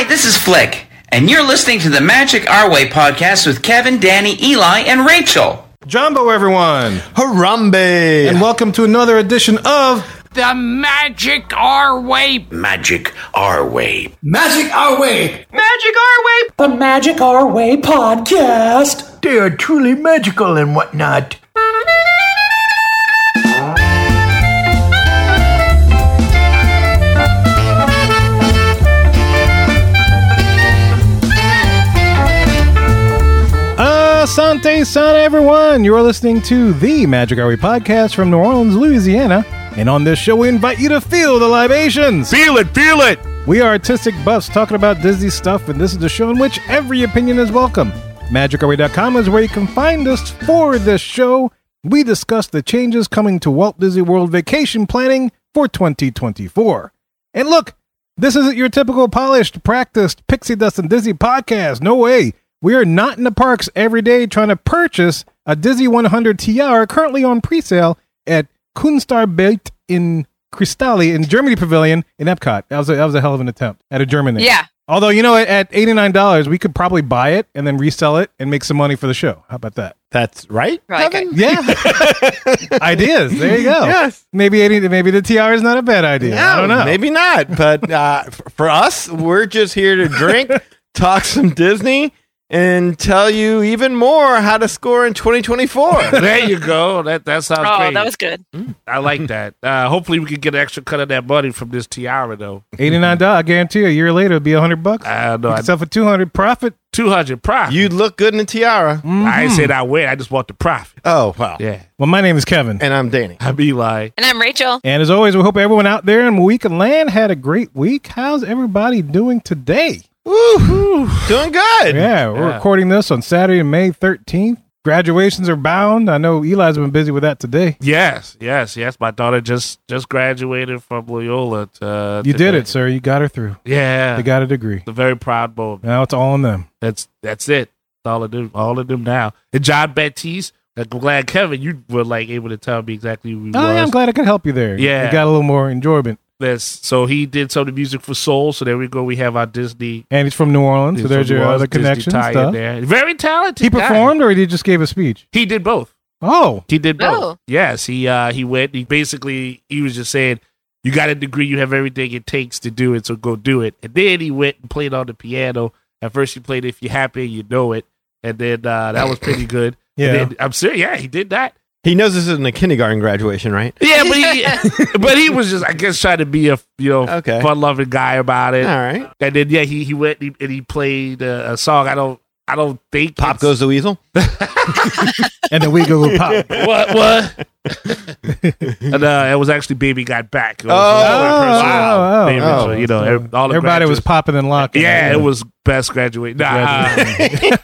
Hi, this is Flick, and you're listening to the Magic Our Way podcast with Kevin, Danny, Eli, and Rachel. Jumbo, everyone, Harambe! and welcome to another edition of The Magic Our Way. Magic Our Way. Magic Our Way, Magic Our Way. the Magic Our Way podcast. They are truly magical and whatnot. Asante Sana, everyone. You are listening to the Magic Our Way podcast from New Orleans, Louisiana. And on this show, we invite you to feel the libations. Feel it, feel it. We are artistic buffs talking about Disney stuff, and this is the show in which every opinion is welcome. MagicOurWay.com is where you can find us for this show. We discuss the changes coming to Walt Disney World vacation planning for 2024. And look, this isn't your typical polished, practiced pixie dust and Disney podcast. No way. We are not in the parks every day trying to purchase a Disney 100 TR currently on presale at Kunstarbeit in Cristalli in Germany Pavilion in Epcot. That was a, that was a hell of an attempt at a German name. Yeah. Although you know, at- at eighty nine dollars, we could probably buy it and then resell it and make some money for the show. How about that? That's right, Right, Kevin? Yeah, ideas. There you go. Yes. Maybe eighty. Maybe the TR is not a bad idea. I don't know. Maybe not. But uh, for us, we're just here to drink, talk some Disney, and tell you even more how to score in 2024. There you go. That that sounds Oh, great. that was good. I like that. Uh, hopefully, we can get an extra cut of that money from this tiara, though. Eighty nine dollars. I guarantee you, a year later, it'll be hundred bucks. I don't know. Yourself for two hundred profit. Two hundred profit. You'd look good in a tiara. I ain't said I win. I just want the profit. Oh, wow. Yeah. Well, my name is Kevin, And I'm Danny. I be like, And I'm Rachel. and as always, we hope everyone out there in Week Land had a great week. How's everybody doing today? Woo! Doing good. Yeah, we're Yeah. recording this on Saturday, May thirteenth. Graduations are bound. I know Eli's been busy with that today. yes, yes, yes. My daughter just just graduated from Loyola. Uh, You did it, sir. You got her through. Yeah. They got a degree. It's a very proud moment. Now it's all on them. That's that's it. That's all of them. All of them now. And Jon Batiste. I'm glad Kevin, you were like able to tell me exactly who he Oh, was. yeah, I'm glad I could help you there. Yeah. You got a little more enjoyment. That's so he did some of the music for Soul. So there we go. We have our Disney. And he's from New Orleans, so there's your other connection tie in stuff. there. Very talented. He guy. performed or he just gave a speech? He did both. Oh, He did both. Oh. Yes, he uh he went. He basically he was just saying, "You got a degree. You have everything it takes to do it. So go do it." And then he went and played on the piano. At first, he played "If You're Happy, You Know It," and then uh that was pretty good. Yeah. And then, I'm serious. Yeah, he did that. He knows this isn't a kindergarten graduation, right? Yeah, but he but he was just I guess trying to be a you know Okay. fun loving guy about it. All right. And then yeah, he he went and he, and he played uh, a song. I don't I don't think Pop it's- goes the weasel. and then we go pop. what what. and uh, it was actually "Baby Got Back." It was Oh, my oh, oh, favorite, oh. so, you know, every- all the Everybody was popping and locking. Yeah, it was best graduate. Nah, Graduation.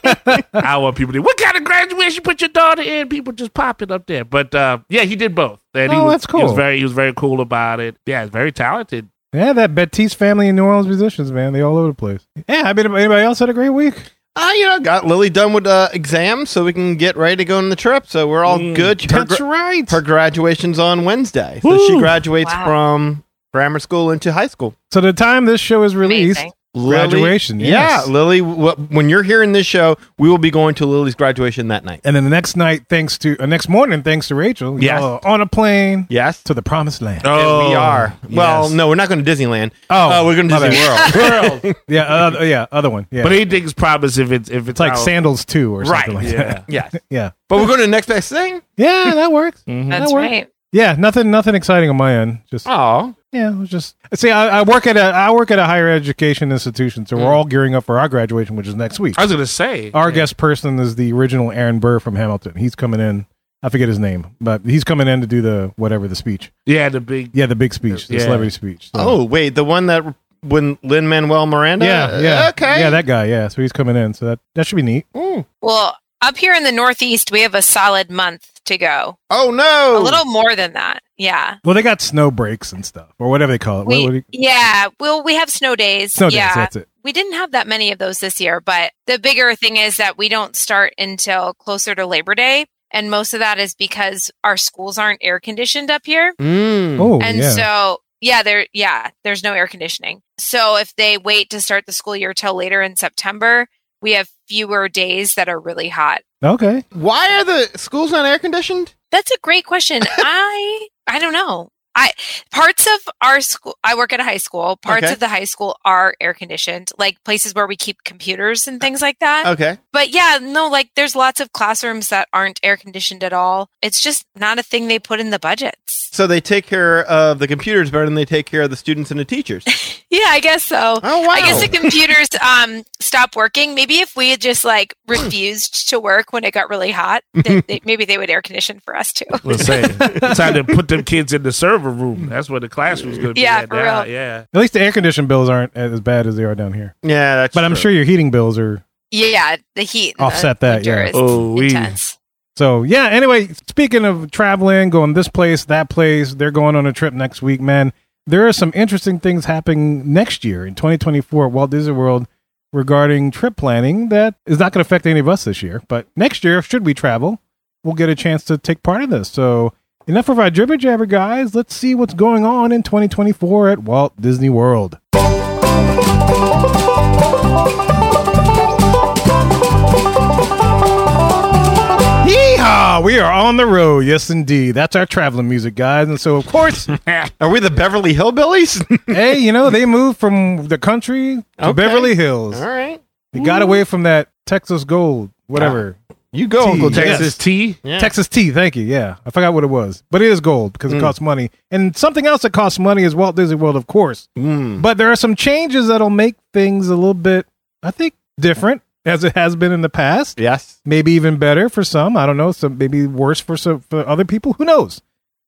I want people to. What kind of graduation put your daughter in? People just popping up there. But uh, yeah, he did both. And he Oh, was, that's He was cool. very he was very cool about it. Yeah, he's very talented. Yeah, that Batiste family in New Orleans musicians, man, they all over the place. Yeah, I mean, anybody else had a great week? Uh, you know, got Lily done with uh, exams so we can get ready to go on the trip. So we're all Mm, good. Her, That's gra- right. her graduation's on Wednesday. So she Woo. graduates Wow. from grammar school into high school. So the time this show is released, Amazing. Lily- Graduation, yes. Yeah, Lily. When you're hearing this show, we will be going to Lily's graduation that night. and then the next night, thanks to uh, next morning, thanks to Rachel, Yes. y'all on a plane Yes, to the promised land. Oh, we are. Well, yes. no, we're not going to Disneyland. Oh, Uh, we're going to my Disney bad. World. Yeah, uh, yeah, other one. Yeah, But anything's promised if it's if it's it's like out. Sandals too or something right. like Yeah. that. yes, Yeah, but we're going to the next best thing. yeah, that works. Mhm. That's That worked. right. Yeah, nothing, nothing exciting on my end. Just Oh, yeah, it was just see. I, I work at a I work at a higher education institution, so we're mm. all gearing up for our graduation, which is next week. I was gonna say Our guest person is the original Aaron Burr from Hamilton. He's coming in. I forget his name, but he's coming in to do the whatever the speech. Yeah, the big Yeah, the big speech, the Yeah. celebrity speech. So- oh, wait, the one that when Lin Manuel Miranda. yeah, yeah, okay, yeah, that guy. Yeah, so he's coming in. So that that should be neat. Mm. Well, up here in the Northeast, we have a solid month to go. Oh no, A little more than that. Yeah. Well, they got snow breaks and stuff, or whatever they call it. We, what do you- yeah. Well, we have snow days. snow days. yeah. That's it. We didn't have that many of those this year, but the bigger thing is that we don't start until closer to Labor Day. And most of that is because our schools aren't air conditioned up here. Mm. Oh, and yeah. so, yeah, there, yeah, there's no air conditioning. So if they wait to start the school year till later in September, we have fewer days that are really hot. Okay. Why are the schools not air conditioned? That's a great question. I I don't know. I parts of our school I work at a high school. Parts Okay. of the high school are air conditioned, like places where we keep computers and things like that. Okay. But yeah, no, like there's lots of classrooms that aren't air conditioned at all. It's just not a thing they put in the budgets. So they take care of the computers better than they take care of the students and the teachers. Yeah, I guess so. Oh wow! I guess the computers um stopped working. Maybe if we had just like refused to work when it got really hot, they, they, maybe they would air condition for us too. Let's say it's time to put them kids in the server room. That's where the classroom's going to be. Yeah, at for now. real. Yeah. At least the air conditioning bills aren't as bad as they are down here. yeah, that's. But I'm sure your heating bills are. Yeah, the heat in the Offset that, yeah. Oh, we- intense. So yeah. Anyway, speaking of traveling, going this place, that place, they're going on a trip next week, man. There are some interesting things happening next year in 2024 at Walt Disney World regarding trip planning that is not going to affect any of us this year. But next year, should we travel, we'll get a chance to take part in this. So enough of our jibber jabber, guys. Let's see what's going on in 2024 at Walt Disney World. Yeehaw! We are on the road. Yes, indeed. That's our traveling music, guys. And so, of course, Are we the Beverly Hillbillies? hey, you know, they moved from the country to Okay. Beverly Hills. All right. They got away from that Texas gold, whatever. You go, Tea, Uncle. Texas. Texas tea. Yeah. Texas tea, thank you. Yeah. I forgot what it was. But it is gold because it Mm. costs money. And something else that costs money is Walt Disney World, of course. Mm. But there are some changes that'll make things a little bit, I think, different as it has been in the past. Yes. maybe even better for some. I don't know. Some maybe worse for some for other people. Who knows?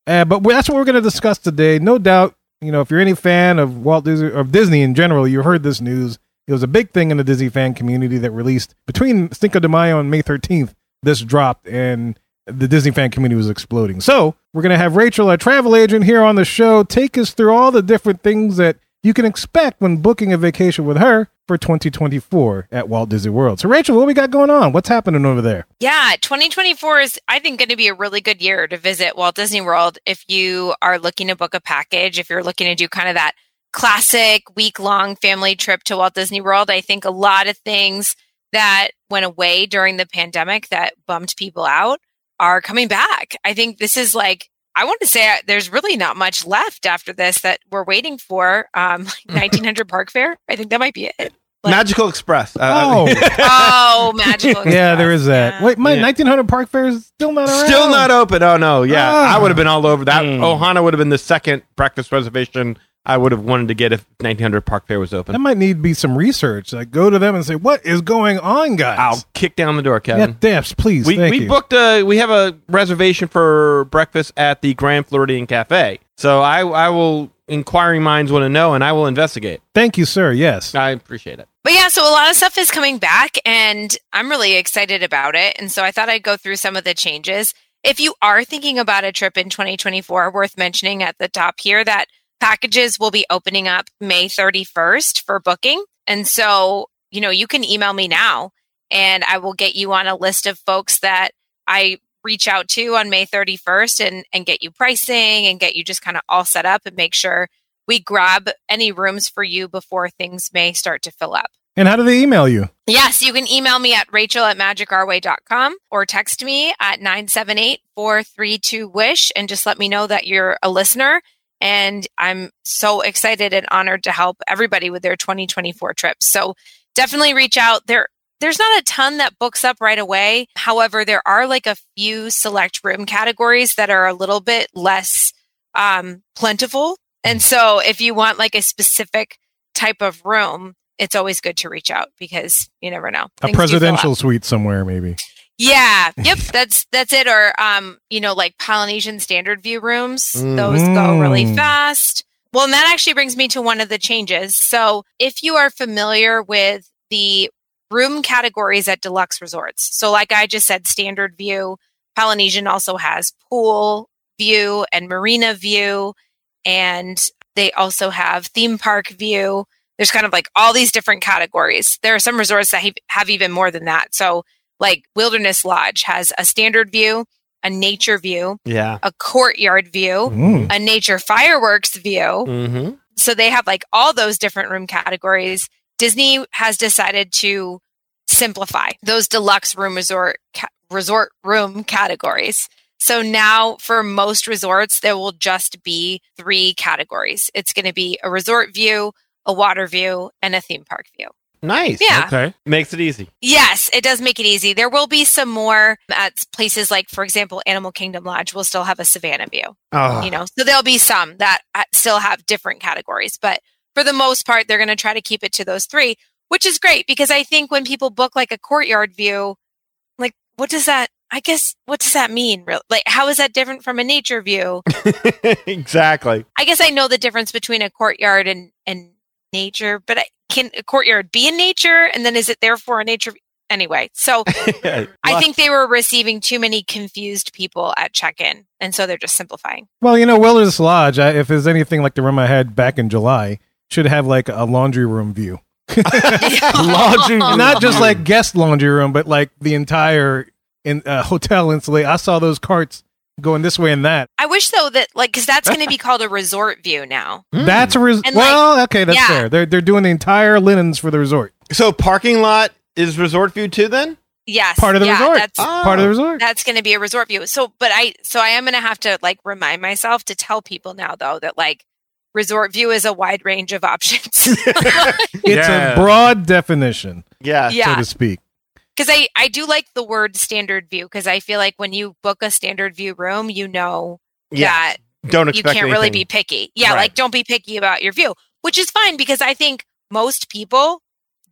Uh, but that's what we're going to discuss today. No doubt. You know, if you're any fan of Walt Disney of Disney in general, you heard this news. It was a big thing in the Disney fan community that released between Cinco de Mayo and May 13th. This dropped and the Disney fan community was exploding. So we're going to have Rachel, our travel agent, here on the show, take us through all the different things that you can expect when booking a vacation with her for 2024 at Walt Disney World. So, Rachel, what we got going on? What's happening over there? Yeah, 2024 is, I think, going to be a really good year to visit Walt Disney World if you are looking to book a package, if you're looking to do kind of that classic week long family trip to Walt Disney World. I think a lot of things that went away during the pandemic that bummed people out are coming back. I think this is like, I want to say uh, there's really not much left after this that we're waiting for. Um, like 1900 Park Fare. I think that might be it. Like- Magical Express. Uh, Oh, Oh, magical. yeah, there is that. Yeah. Wait, my Yeah. 1900 Park Fare is still not around. Still not open. Oh no, yeah, Ah. I would have been all over that. Mm. Ohana would have been the second breakfast reservation I would have wanted to get if 1900 Park Fare was open. That might need to be some research. Like, go to them and say, "What is going on, guys?" I'll kick down the door, Kevin. yeah, Kevin. Debs, please. we thank we you. booked a we have a reservation for breakfast at the Grand Floridian Cafe. So I I will inquiring minds want to know and I will investigate. Thank you, sir. Yes. I appreciate it. But yeah, so a lot of stuff is coming back and I'm really excited about it. And so I thought I'd go through some of the changes. If you are thinking about a trip in 2024, worth mentioning at the top here that packages will be opening up May 31st for booking. And so, you know, you can email me now and I will get you on a list of folks that I reach out to on May 31st and, and get you pricing and get you just kind of all set up and make sure we grab any rooms for you before things may start to fill up. And how do they email you? Yes, you can email me at rachel at magicourway.com or text me at 978 432 WISH and just let me know that you're a listener. And I'm so excited and honored to help everybody with their 2024 trips. So definitely reach out. There, there's not a ton that books up right away. However, there are like a few select room categories that are a little bit less um, plentiful. And so if you want like a specific type of room, it's always good to reach out because you never know. A Things do fill up. presidential suite somewhere, maybe. Yeah. Yep. That's that's it. Or um, you know, like Polynesian standard view rooms. Mm. Those go really Mm. fast. Well, and that actually brings me to one of the changes. So if you are familiar with the room categories at deluxe resorts, so like I just said, standard view, Polynesian also has pool view and marina view, and they also have theme park view. There's kind of like all these different categories. There are some resorts that have even more than that. So like Wilderness Lodge has a standard view, a nature view, Yeah. a courtyard view, Mm. a nature fireworks view, Mm-hmm. so they have like all those different room categories. Disney has decided to simplify those deluxe room resort ca- resort room categories. So now for most resorts, there will just be three categories. It's going to be a resort view, a water view, and a theme park view. Nice. Yeah. Okay. Makes it easy. Yes, it does make it easy. There will be some more at places like, for example, Animal Kingdom Lodge will still have a Savannah view. Oh, You know, so there'll be some that uh, still have different categories, but for the most part, they're going to try to keep it to those three, which is great because I think when people book like a courtyard view, like what does that? I guess what does that mean? Real like how is that different from a nature view? exactly. I guess I know the difference between a courtyard and and nature, but I, can a courtyard be in nature? And then is it therefore a nature? Anyway, so I think they were receiving too many confused people at check-in, and so they're just simplifying. Well, you know, Wilderness Lodge, I, if there's anything like the room I had back in July, should have like a laundry room view. Laundry Not just like guest laundry room, but like the entire in uh, hotel installation. I saw those carts going this way and that. I wish though that like because that's going to be called a resort view now. Hmm. That's a res- And, well, okay, that's yeah. fair. They're they're doing the entire linens for the resort, So parking lot is resort view too then? Yes, part of the yeah, resort, That's Oh. part of the resort. that's going to be a resort view. So, but I so I am going to have to like remind myself to tell people now though that like resort view is a wide range of options. It's Yeah. a broad definition, Yeah. so yeah, to speak. Because I I do like the word standard view because I feel like when you book a standard view room, you know Yeah. that Don't you can't really be picky. Yeah, Right. like don't be picky about your view, which is fine because I think most people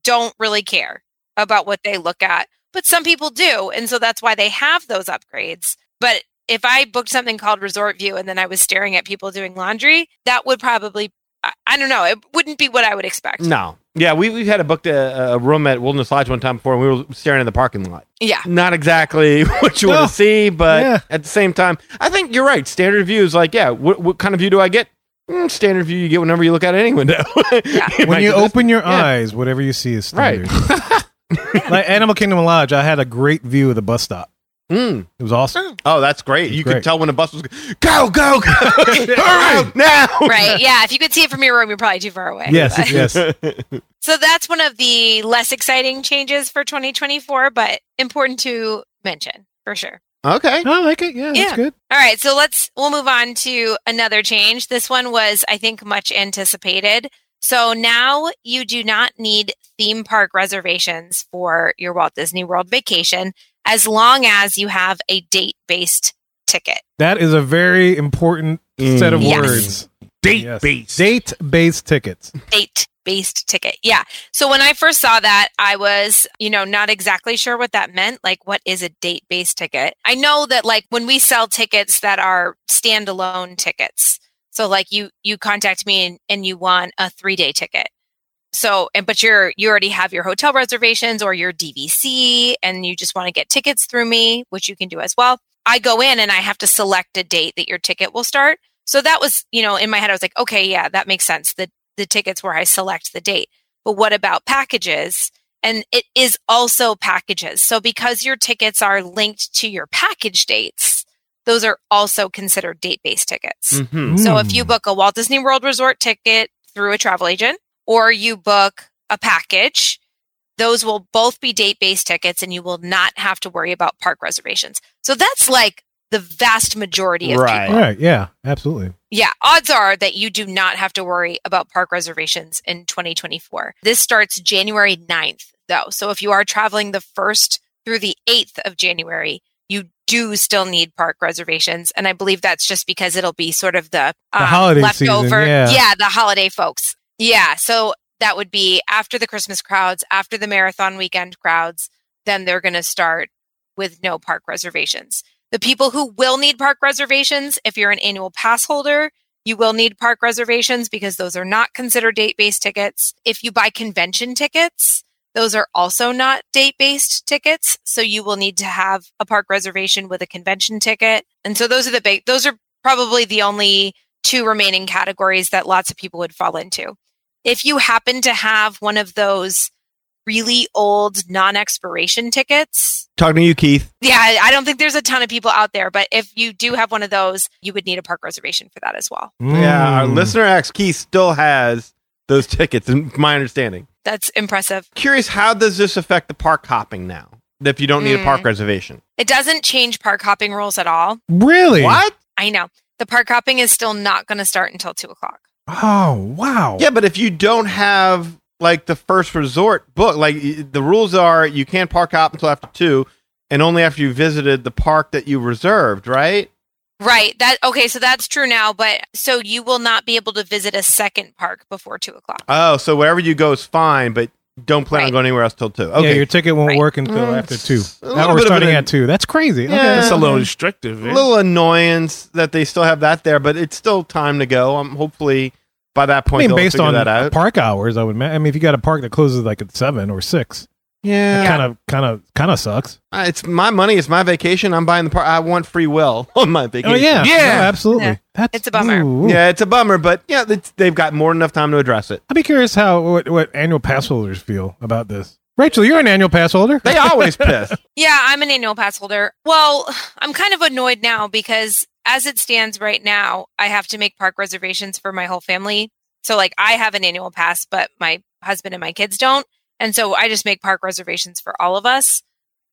don't really care about what they look at, but some people do. And so that's why they have those upgrades. But if I booked something called Resort View and then I was staring at people doing laundry, that would probably, I, I don't know, it wouldn't be what I would expect. No. Yeah, we we had a booked a, a room at Wilderness Lodge one time before, and we were staring in the parking lot. Yeah. Not exactly what you want to see, but Yeah. at the same time, I think you're right. Standard view is like, yeah, what, what kind of view do I get? Mm, standard view you get whenever you look out any window. Yeah. You When you get this- open your yeah. eyes, whatever you see is Right. standard. like Animal Kingdom Lodge, I had a great view of the bus stop. Mm. It was awesome. Oh, that's great. You Great. could tell when the bus was go, go, go. Hurry now. Right. Yeah. If you could see it from your room, you're probably too far away. Yes, But- yes. So that's one of the less exciting changes for 2024, but important to mention for sure. Okay. I like it. Yeah, Yeah. that's good. All right, so let's we'll move on to another change. This one was I think much anticipated. So now you do not need theme park reservations for your Walt Disney World vacation as long as you have a date-based ticket. That is a very important set of Mm. Yes. words. Date Yes. based. Date based tickets. Date based ticket. Yeah. So when I first saw that, I was, you know, not exactly sure what that meant. Like, what is a date based ticket? I know that, like, when we sell tickets that are standalone tickets, so like you you contact me and, and you want a three day ticket. So and but you're you already have your hotel reservations or your DVC and you just want to get tickets through me, which you can do as well. I go in and I have to select a date that your ticket will start. So that was, you know, in my head I was like, okay, yeah, that makes sense. The the tickets where I select the date. But what about packages? And it is also packages. So because your tickets are linked to your package dates, those are also considered date based tickets. Mhm. So Hmm. if you book a Walt Disney World Resort ticket through a travel agent or you book a package, those will both be date based tickets and you will not have to worry about park reservations. So that's like the vast majority of Right. people. Right. Yeah, absolutely. Yeah, odds are that you do not have to worry about park reservations in 2024. This starts January 9th, though. So if you are traveling the 1st through the 8th of January, you do still need park reservations. And I believe that's just because it'll be sort of the, The um, holiday season, leftover. yeah. the holiday folks. Yeah. So that would be after the Christmas crowds, after the marathon weekend crowds, then they're going to start with no park reservations. The people who will need park reservations, if you're an annual pass holder, you will need park reservations because those are not considered date based tickets. If you buy convention tickets, those are also not date based tickets. So you will need to have a park reservation with a convention ticket. And so those are the big, those are probably the only two remaining categories that lots of people would fall into. If you happen to have one of those really old non-expiration tickets. Talking to you, Keith. Yeah, I I don't think there's a ton of people out there, but if you do have one of those, you would need a park reservation for that as well. Yeah, our Mm. listener X Keith still has those tickets, in my understanding. That's impressive. Curious, how does this affect the park hopping now? If you don't need a park Mm. reservation, It doesn't change park hopping rules at all. Really? what? I know the park hopping is still not going to start until two o'clock. Oh, wow. Yeah, but if you don't have like the first resort book, like the rules are, you can't park hop until after two, and only after you visited the park that you reserved, right? Right. That okay. So that's true now, but so you will not be able to visit a second park before two o'clock. Oh, so wherever you go is fine, but don't plan on going anywhere else till two. Yeah, Okay, your ticket won't Right. work until Mm, after two. Now we're starting an- at two. That's crazy. Yeah. Okay. That's a little restrictive. a eh? little annoyance that they still have that there, but it's still time to go. Um, hopefully by that point. I point mean, based on that out. park hours, I would. I mean, if you got a park that closes like at seven or six, yeah, kind of, kind of, kind of sucks. Uh, it's my money. It's my vacation. I'm buying the park. I want free will on my vacation. Oh yeah, Yeah. No, absolutely. Yeah. That's It's a bummer. ooh. Yeah, it's a bummer, but yeah, they've got more than enough time to address it. I'd be curious how what, what annual pass holders feel about this. Rachel, you're an annual pass holder. They always piss. Yeah, I'm an annual pass holder. Well, I'm kind of annoyed now because as it stands right now, I have to make park reservations for my whole family. So like I have an annual pass, but my husband and my kids don't. And so I just make park reservations for all of us.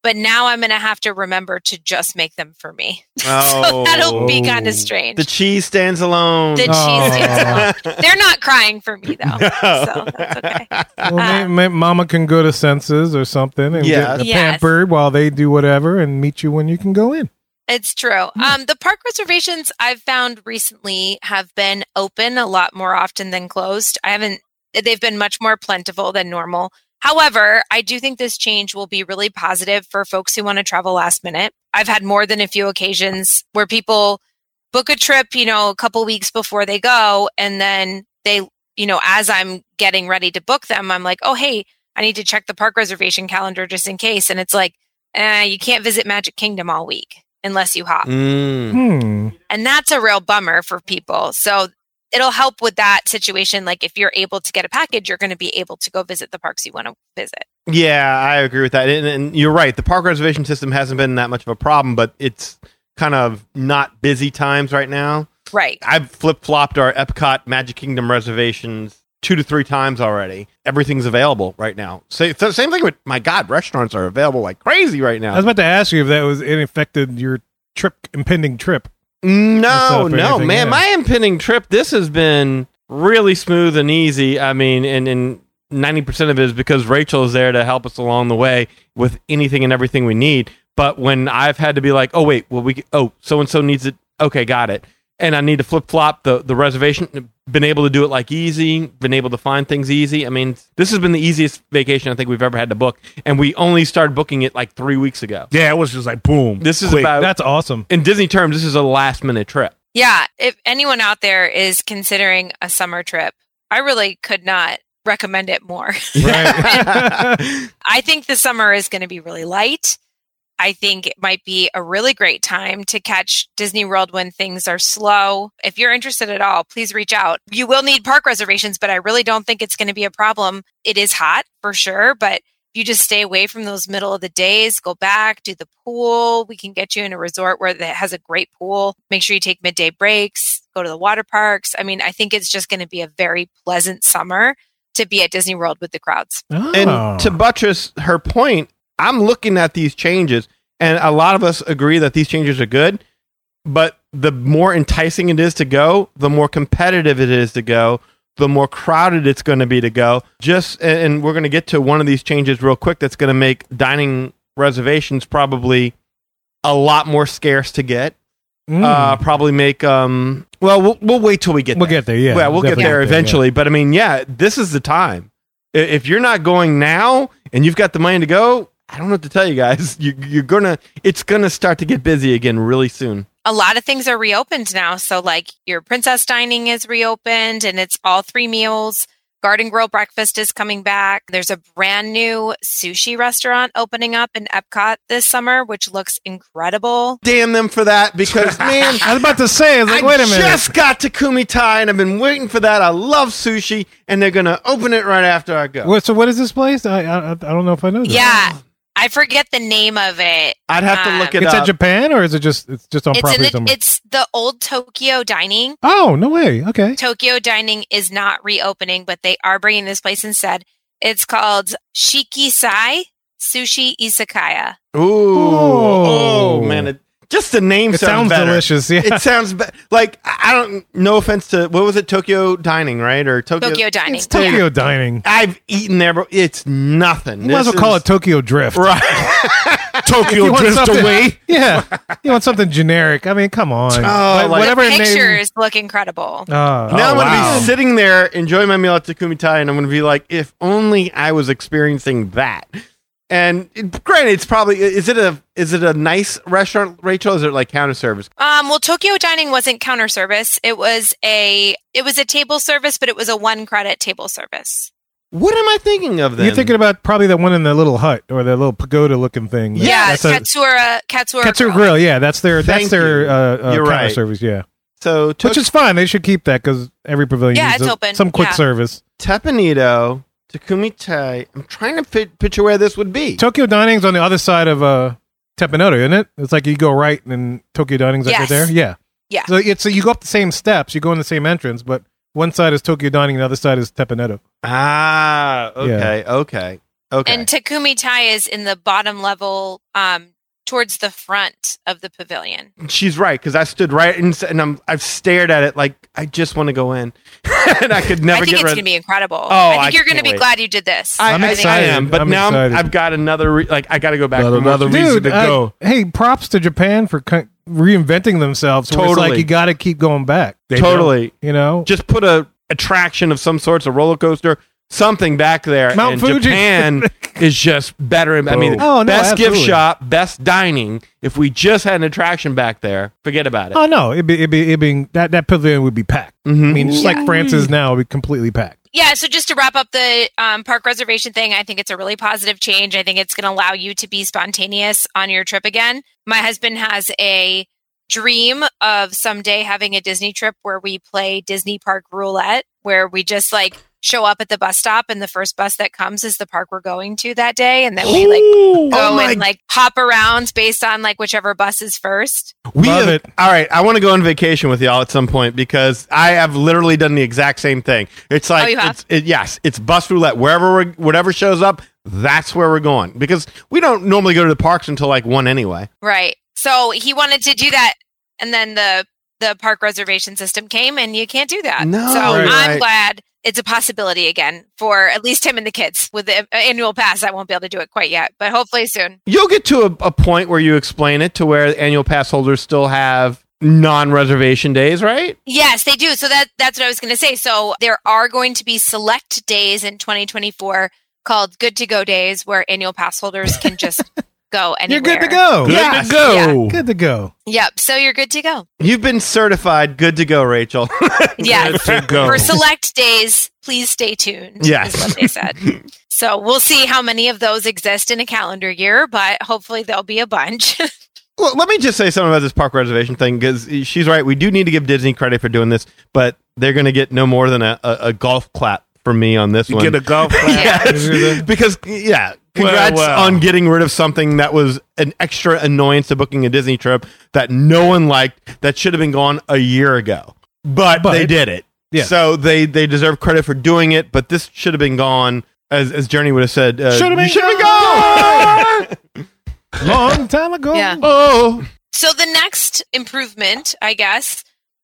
But now I'm going to have to remember to just make them for me. Oh. so that'll be kind of strange. The cheese stands alone. The cheese Oh. stands alone. They're not crying for me though. So that's okay. Well, may, may, mama can go to senses or something and Yes. get Yes. pampered while they do whatever and meet you when you can go in. It's true. Um, the park reservations I've found recently have been open a lot more often than closed. I haven't, they've been much more plentiful than normal. However, I do think this change will be really positive for folks who want to travel last minute. I've had more than a few occasions where people book a trip, you know, a couple weeks before they go, and then they, you know, as I'm getting ready to book them, I'm like, oh, hey, I need to check the park reservation calendar just in case. And it's like, eh, you can't visit Magic Kingdom all week unless you hop. Mm. Hmm. And that's a real bummer for people. So it'll help with that situation. Like if you're able to get a package, you're going to be able to go visit the parks you want to visit. Yeah, I agree with that. And, and you're right. The park reservation system hasn't been that much of a problem, but it's kind of not busy times right now. Right. I've flip flopped our Epcot Magic Kingdom reservations two to three times already. Everything's available right now. So, so same thing with my God, restaurants are available like crazy right now. I was about to ask you if that was it affected your trip, impending trip. No, no, man. yeah. My impending trip. This has been really smooth and easy. I mean, and and ninety percent of it is because Rachel is there to help us along the way with anything and everything we need. But when I've had to be like, oh wait, well we oh so and so needs it. Okay, got it. And I need to flip flop the the reservation. Been able to do it like easy. Been able to find things easy. I mean, this has been the easiest vacation I think we've ever had to book, and we only started booking it like three weeks ago. Yeah, it was just like boom. This is quick. about That's awesome. in Disney terms. This is a last minute trip. Yeah. If anyone out there is considering a summer trip, I really could not recommend it more. Right. I think the summer is going to be really light. I think it might be a really great time to catch Disney World when things are slow. If you're interested at all, please reach out. You will need park reservations, but I really don't think it's going to be a problem. It is hot for sure, but if you just stay away from those middle of the days, go back, do the pool. We can get you in a resort where that has a great pool. Make sure you take midday breaks, go to the water parks. I mean, I think it's just going to be a very pleasant summer to be at Disney World with the crowds. Oh. And to buttress her point, I'm looking at these changes, and a lot of us agree that these changes are good. But the more enticing it is to go, the more competitive it is to go, the more crowded it's going to be to go. Just and we're going to get to one of these changes real quick. That's going to make dining reservations probably a lot more scarce to get. Mm. Uh, probably make um. Well, we'll we'll wait till we get we'll there. get there. Yeah, Yeah, we'll get definitely there yeah. eventually. But I mean, yeah, this is the time. If you're not going now and you've got the money to go, I don't know what to tell you guys. You, you're gonna, it's gonna start to get busy again really soon. a lot of things are reopened now. So, like your princess dining is reopened and it's all three meals. Garden Grill Breakfast is coming back. There's a brand new sushi restaurant opening up in Epcot this summer, which looks incredible. Damn them for that because man, I was about to say, I was like, I wait a minute. just got Takumi-Tei and I've been waiting for that. I love sushi, and they're gonna open it right after I go. What- so what is this place? I, I I don't know if I know. That. Yeah. I forget the name of it. I'd have to Um, look it it's up. at Japan or is it just it's just on It's property the, somewhere? it's the old Tokyo Dining. oh no way. Okay. Tokyo Dining is not reopening, but they are bringing this place instead. It's called Shikisai Sushi Izakaya. Ooh, Oh. oh, man, it, just the name It sounds better. delicious. Yeah. It sounds be- like I I don't. No offense to what was it, Tokyo Dining, right? Or Tokyo? Tokyo Dining. It's Tokyo Dining. I've eaten there, but it's nothing. You might as well This call it Tokyo Drift. right. Tokyo drift away. Yeah. You want something generic. I mean, come on. Oh, But like- whatever the name- pictures look incredible. Oh, now oh, I'm gonna wow. be sitting there enjoying my meal at Takumi-Tei, and I'm gonna be like, if only I was experiencing that. And it, granted, it's probably is it a is it a nice restaurant, Rachel? Is it like counter service? Um, well, Tokyo Dining wasn't counter service. It was a it was a table service, but it was a one credit table service. What am I thinking of then? You're thinking about probably the one in the little hut or the little pagoda looking thing. Yeah, that's a Katsura Katsura. Katsura Grill. Grill. Yeah, that's their that's their uh, uh, counter right. service. Yeah, so Tok- which is fine. They should keep that because every pavilion Yeah, needs it's a- open. some quick Yeah. service. Teppan Edo, Takumi Tai. I'm trying to fit, picture where this would be. Tokyo Dining's on the other side of uh, Teppan Edo, isn't it? It's like you go right and then Tokyo Dining's like right there. Yeah, Yeah. So it's so you go up the same steps, you go in the same entrance, but one side is Tokyo Dining, and the other side is Teppan Edo. ah, okay, okay, okay. And Takumi-Tei is in the bottom level, um, towards the front of the pavilion. She's right because I stood right and, and I'm I've stared at it like I just want to go in, and I could never I think get it's rid. going to be incredible. Oh, I think I you're going to be wait. glad you did this. I, I'm I- excited. I am, but I'm now I'm- excited. I've got another. Re- like I got to go back. Got for more another sushi. reason to I- go. hey, props to Japan for ki- reinventing themselves. Where It's like Totally. you got to keep going back. They Totally, You know, just put a attraction of some sorts, a roller coaster, something back there. Mount and Fuji. Japan is just better. I mean, Oh, no, best gift shop, best dining. If we just had an attraction back there, forget about it. oh no, it'd be it'd be, it'd be that that pavilion would be packed. Mhm. I mean, just like France is now, it'd be completely packed. Yeah, so just to wrap up the um, park reservation thing, I think it's a really positive change. I think it's going to allow you to be spontaneous on your trip again. My husband has a dream of someday having a Disney trip where we play Disney Park roulette, where we just like show up at the bus stop and the first bus that comes is the park we're going to that day. And then we like go Oh and like hop around based on like whichever bus is first. We Love have- it. All right, I want to go on vacation with y'all at some point because I have literally done the exact same thing. It's oh, like Oh, you have? it's it, yes, it's bus roulette. Wherever we're, whatever shows up, that's where we're going because we don't normally go to the parks until like one anyway. Right. So he wanted to do that, and then the the park reservation system came, and you can't do that. No, so right, I'm right. glad it's a possibility again for at least him and the kids. With the annual pass, I won't be able to do it quite yet, but hopefully soon. You'll get to a, a point where you explain it to where annual pass holders still have non-reservation days, right? Yes, they do. So that that's what I was going to say. So there are going to be select days in 2024 called Good to Go days, where annual pass holders can just go You're good to go. Good Yes. to go. Good to go. Yep. So you're good to go. You've been certified good to go, Rachel. Yes. Good to go. For select days, please stay tuned. Yes. Is what they said. so we'll see how many of those exist in a calendar year, but hopefully there'll be a bunch. Well, let me just say something about this park reservation thing because she's right. We do need to give Disney credit for doing this, but they're going to get no more than a, a, a golf clap from me on this You one. get a golf clap. Yes. because yeah, congrats Well, well. on getting rid of something that was an extra annoyance to booking a Disney trip that no one liked that should have been gone a year ago. But, But- they did it. Yeah. So they they deserve credit for doing it, but this should have been gone as as Journey would have said. Uh, Should have been you should have been gone. Long time ago. Yeah. oh, so the next improvement, I guess,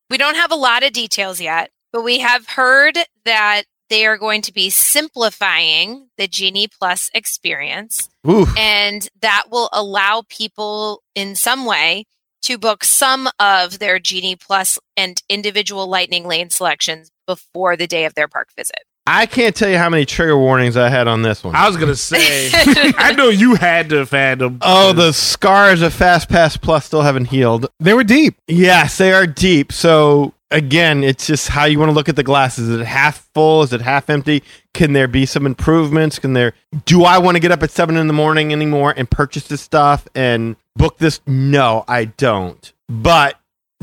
we don't have a lot of details yet, but we have heard that they are going to be simplifying the Genie Plus experience. Ooh. and that will allow people in some way to book some of their Genie Plus and individual Lightning Lane selections before the day of their park visit. I can't tell you how many trigger warnings I had on this one. I was gonna say, I know you had to have had them. Oh, the scars of Fast Pass Plus still haven't healed. They were deep. Yes, they are deep. So again, it's just how you want to look at the glass. Is it half full? Is it half empty? Can there be some improvements? Can there? Do I want to get up at seven in the morning anymore and purchase this stuff and book this? No, I don't. But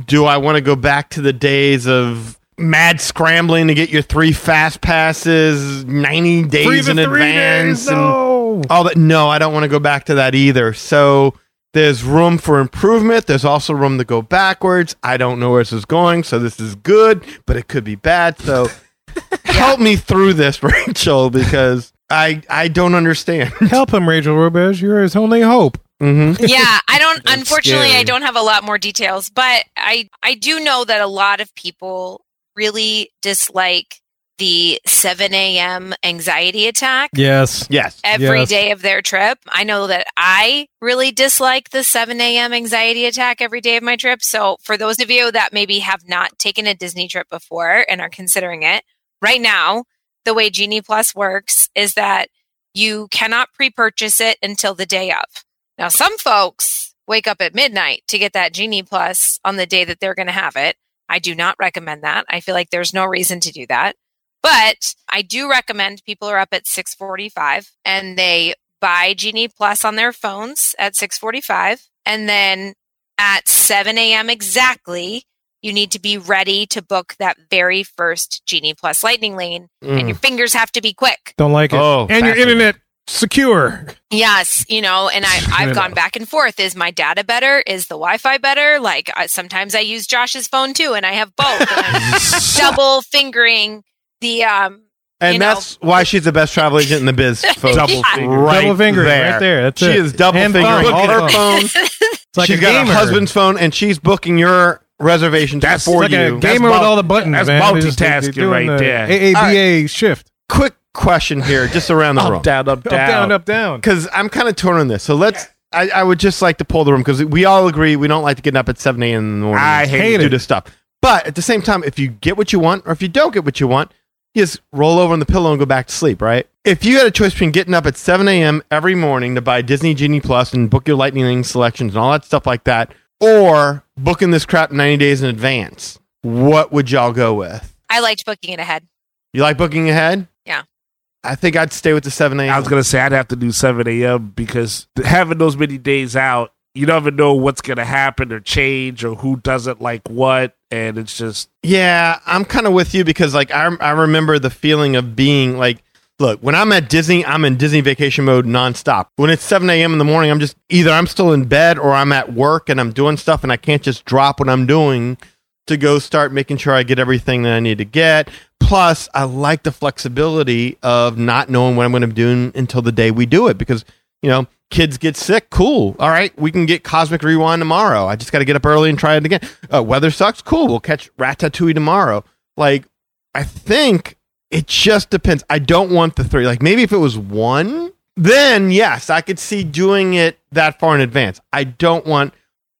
do I want to go back to the days of mad scrambling to get your three fast passes 90 days in advance days, no. all that no i don't want to go back to that either so there's room for improvement there's also room to go backwards i don't know where this is going so this is good but it could be bad so help me through this rachel because i i don't understand Help him, Rachel Robez. You're his only hope. hmm yeah, I don't. Unfortunately, scary. I don't have a lot more details, but I I do know that a lot of people really dislike the 7 a.m. anxiety attack Yes. yes every day Yes. of their trip. I know that I really dislike the 7 a.m. anxiety attack every day of my trip. So, for those of you that maybe have not taken a Disney trip before and are considering it, right now, the way Genie Plus works is that you cannot pre purchase it until the day of. Now, some folks wake up at midnight to get that Genie Plus on the day that they're going to have it. I do not recommend that. I feel like there's no reason to do that. But I do recommend people are up at 645 and they buy Genie Plus on their phones at 645. And then at 7 a.m. exactly, you need to be ready to book that very first Genie Plus lightning lane. And Mm. your fingers have to be quick. Don't like it. Oh, and your internet secure. Yes, you know, and I I've gone back and forth. Is my data better? Is the Wi-Fi better? Like I, sometimes I use Josh's phone too, and I have both. And I'm double fingering the um. and you know. that's why she's the best travel agent in the biz folks. Double Yeah. finger. right Double fingering there. right there. That's she it. is double And fingering phone. all her phones It's like she's a got gamer. her husband's phone and she's booking your reservations That's for like you. a gamer with all the buttons. that's man. They just- multitasking right the there. AABA shift. Quick question here, just around the room. Up, down, up, Up, down, down. up, down. because I'm kind of torn on this. So let's. I, I would just like to pull the room because we all agree we don't like to get up at 7 a.m. in the morning. I hate to hate do this stuff. But at the same time, if you get what you want or if you don't get what you want, you just roll over on the pillow and go back to sleep, right? If you had a choice between getting up at 7 a.m. every morning to buy Disney Genie Plus and book your Lightning Lane selections and all that stuff like that, or booking this crap 90 days in advance, what would y'all go with? I liked booking it ahead. You like booking ahead? Yeah. I think I'd stay with the 7 a.m. I was gonna say I'd have to do seven a.m. because having those many days out, you never know what's gonna happen or change or who doesn't like what, and it's just Yeah, I'm kind of with you because like I I remember the feeling of being like, look, when I'm at Disney, I'm in Disney vacation mode nonstop. When it's 7 a.m. in the morning, I'm just either I'm still in bed or I'm at work and I'm doing stuff and I can't just drop what I'm doing to go start making sure I get everything that I need to get. Plus, I like the flexibility of not knowing what I'm going to be doing until the day we do it because you know. Kids get sick, cool. All right, we can get Cosmic Rewind tomorrow. I just got to get up early and try it again. Uh, weather sucks, cool. We'll catch Ratatouille tomorrow. Like, I think it just depends. I don't want the three. Like, maybe if it was one, then yes, I could see doing it that far in advance. I don't want